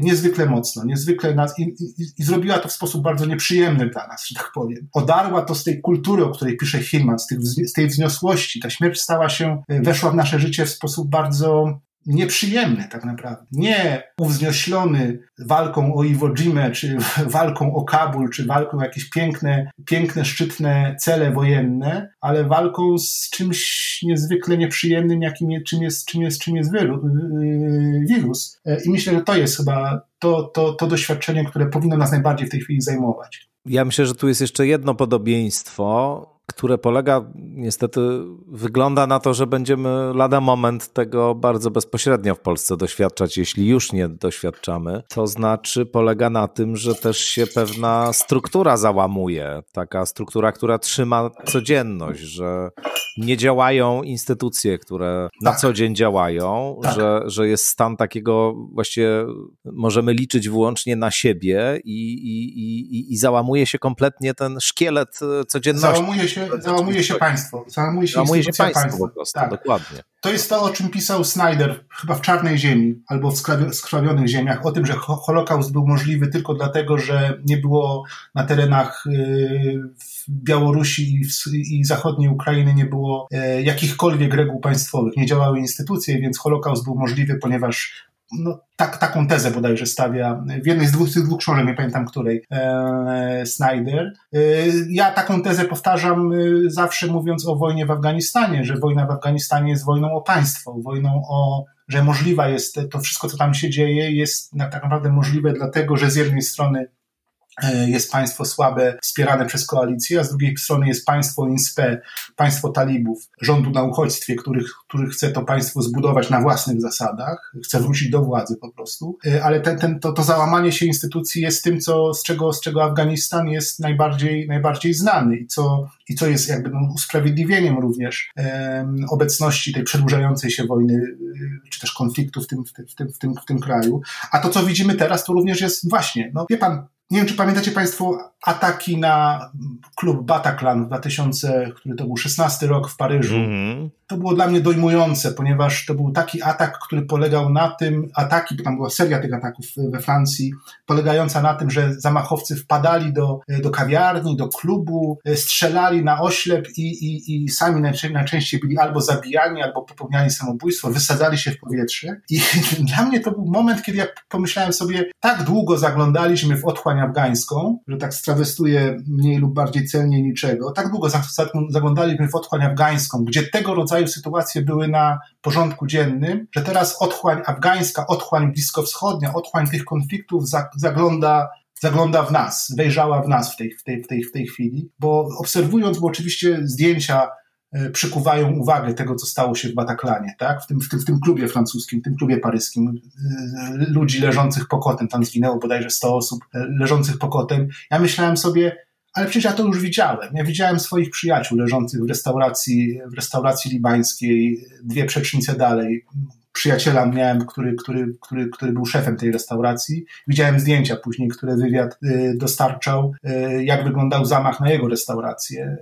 niezwykle mocno, niezwykle nas i, i, i, zrobiła to w sposób bardzo nieprzyjemny dla nas, że tak powiem. Odarła to z tej kultury, o której pisze Hillman, z, z tej wzniosłości. Ta śmierć stała się, e, weszła w nasze życie w sposób bardzo nieprzyjemny tak naprawdę. Nie uwznioślony walką o Iwo Jimę, czy walką o Kabul, czy walką o jakieś piękne, piękne, szczytne cele wojenne, ale walką z czymś niezwykle nieprzyjemnym, jakim, czym jest, czym jest, czym jest wirus. I myślę, że to jest chyba to, to, to doświadczenie, które powinno nas najbardziej w tej chwili zajmować. Ja myślę, że tu jest jeszcze jedno podobieństwo, które polega, niestety wygląda na to, że będziemy lada moment tego bardzo bezpośrednio w Polsce doświadczać, jeśli już nie doświadczamy. To znaczy polega na tym, że też się pewna struktura załamuje, taka struktura, która trzyma codzienność, że nie działają instytucje, które na tak. co dzień działają, tak. że, że jest stan takiego, właściwie możemy liczyć wyłącznie na siebie i, i, i, i załamuje się kompletnie ten szkielet codzienności. Załamuje się, załamuje się państwo. Załamuje się, załamuje się państwo, państwo po prostu, tak. dokładnie. To jest to, o czym pisał Snyder, chyba w Czarnej Ziemi albo w Skrawionych Ziemiach, o tym, że Holokaust był możliwy tylko dlatego, że nie było na terenach y, Białorusi i zachodniej Ukrainy nie było e, jakichkolwiek reguł państwowych, nie działały instytucje, więc Holokaust był możliwy, ponieważ no, tak, taką tezę bodajże stawia w jednej z dwóch, z dwóch książek, nie pamiętam której, e, Snyder. E, ja taką tezę powtarzam e, zawsze mówiąc o wojnie w Afganistanie, że wojna w Afganistanie jest wojną o państwo, wojną o że możliwa jest to wszystko, co tam się dzieje, jest tak naprawdę możliwe dlatego, że z jednej strony jest państwo słabe, wspierane przez koalicję, a z drugiej strony jest państwo INSPE, państwo talibów, rządu na uchodźstwie, który, który chce to państwo zbudować na własnych zasadach, chce wrócić do władzy po prostu. E, ale ten, ten, to, to załamanie się instytucji jest tym, co, z, czego, z czego Afganistan jest najbardziej, najbardziej znany i co, i co jest jakby no, usprawiedliwieniem również um, obecności tej przedłużającej się wojny, y, czy też konfliktu w, tym, w, tym, w, tym, w tym kraju. A to, co widzimy teraz, to również jest właśnie, no wie pan, nie wiem, czy pamiętacie Państwo ataki na klub Bataclan w 2000, który to był 16 rok w Paryżu. Mm -hmm. To było dla mnie dojmujące, ponieważ to był taki atak, który polegał na tym, ataki, bo tam była seria tych ataków we Francji, polegająca na tym, że zamachowcy wpadali do, do kawiarni, do klubu, strzelali na oślep i, i, i sami najczęściej byli albo zabijani, albo popełniali samobójstwo, wysadzali się w powietrze. I dla mnie to był moment, kiedy ja pomyślałem sobie, tak długo zaglądaliśmy w otchłań afgańską, że tak trawestuję mniej lub bardziej celnie niczego. Tak długo zaglądaliśmy w otchłań afgańską, gdzie tego rodzaju sytuacje były na porządku dziennym, że teraz otchłań afgańska, otchłań bliskowschodnia, otchłań tych konfliktów zagląda zagląda w nas, wejrzała w nas w tej, w tej, w tej, w tej chwili, bo obserwując, bo oczywiście zdjęcia przykuwają uwagę tego, co stało się w Bataclanie, tak? w, tym, w, tym, w tym klubie francuskim, w tym klubie paryskim, e, ludzi leżących pokotem, tam zginęło bodajże 100 osób e, leżących pokotem. Ja myślałem sobie, ale przecież ja to już widziałem. Ja widziałem swoich przyjaciół leżących w restauracji, w restauracji libańskiej, dwie przecznice dalej, przyjaciela miałem, który, który, który, który był szefem tej restauracji. Widziałem zdjęcia później, które wywiad dostarczał, jak wyglądał zamach na jego restaurację.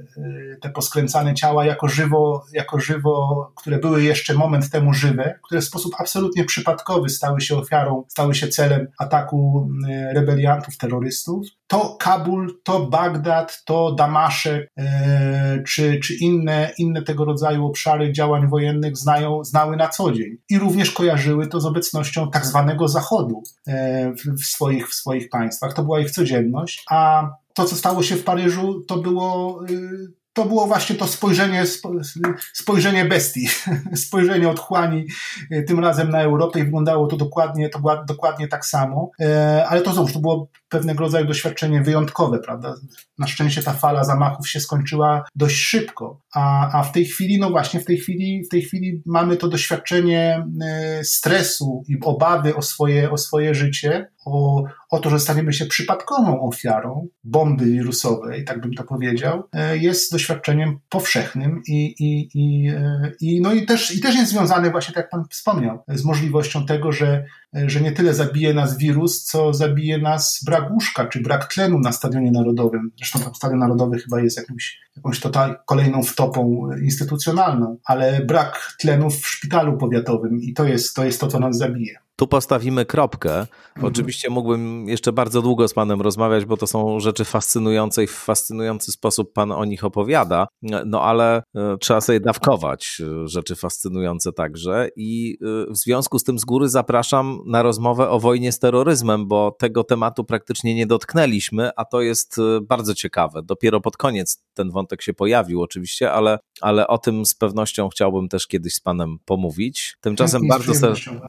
Te poskręcane ciała jako żywo, jako żywo, które były jeszcze moment temu żywe, które w sposób absolutnie przypadkowy stały się ofiarą, stały się celem ataku rebeliantów, terrorystów to Kabul, to Bagdad, to Damaszek, e, czy, czy inne, inne tego rodzaju obszary działań wojennych znają, znały na co dzień. I również kojarzyły to z obecnością tak zwanego Zachodu e, w, swoich, w swoich państwach. To była ich codzienność. A to, co stało się w Paryżu, to było y, to było właśnie to spojrzenie, spojrzenie bestii, spojrzenie otchłani e, tym razem na Europę i wyglądało to dokładnie, to dokładnie tak samo, e, ale to znowuż, to było pewnego rodzaju doświadczenie wyjątkowe, prawda? Na szczęście ta fala zamachów się skończyła dość szybko, a, a w tej chwili, no właśnie, w tej chwili, w tej chwili mamy to doświadczenie e, stresu i obawy o swoje, o swoje życie, o, o to, że staniemy się przypadkową ofiarą bomby wirusowej, tak bym to powiedział, e, jest doświadczeniem powszechnym i, i, i, e, i, no i, też, i też jest związane właśnie, tak jak Pan wspomniał, z możliwością tego, że, że nie tyle zabije nas wirus, co zabije nas brak łóżka, czy brak tlenu na Stadionie Narodowym. Zresztą Stadion Narodowy chyba jest jakimś, jakąś total, kolejną wtopą instytucjonalną, ale brak tlenu w szpitalu powiatowym i to jest to, jest to co nas zabije. Tu postawimy kropkę. Mhm. Oczywiście mógłbym jeszcze bardzo długo z Panem rozmawiać, bo to są rzeczy fascynujące i w fascynujący sposób Pan o nich opowiada, no ale e, trzeba sobie dawkować e, rzeczy fascynujące także. I e, w związku z tym z góry zapraszam na rozmowę o wojnie z terroryzmem, bo tego tematu praktycznie nie dotknęliśmy, a to jest bardzo ciekawe. Dopiero pod koniec ten wątek się pojawił, oczywiście, ale, ale o tym z pewnością chciałbym też kiedyś z Panem pomówić. Tymczasem bardzo serdecznie.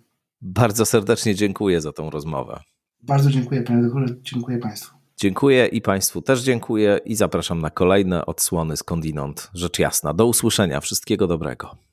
Bardzo serdecznie dziękuję za tą rozmowę. Bardzo dziękuję panie doktorze, dziękuję państwu. Dziękuję i państwu też dziękuję i zapraszam na kolejne odsłony skądinąd. Rzecz jasna. Do usłyszenia. Wszystkiego dobrego.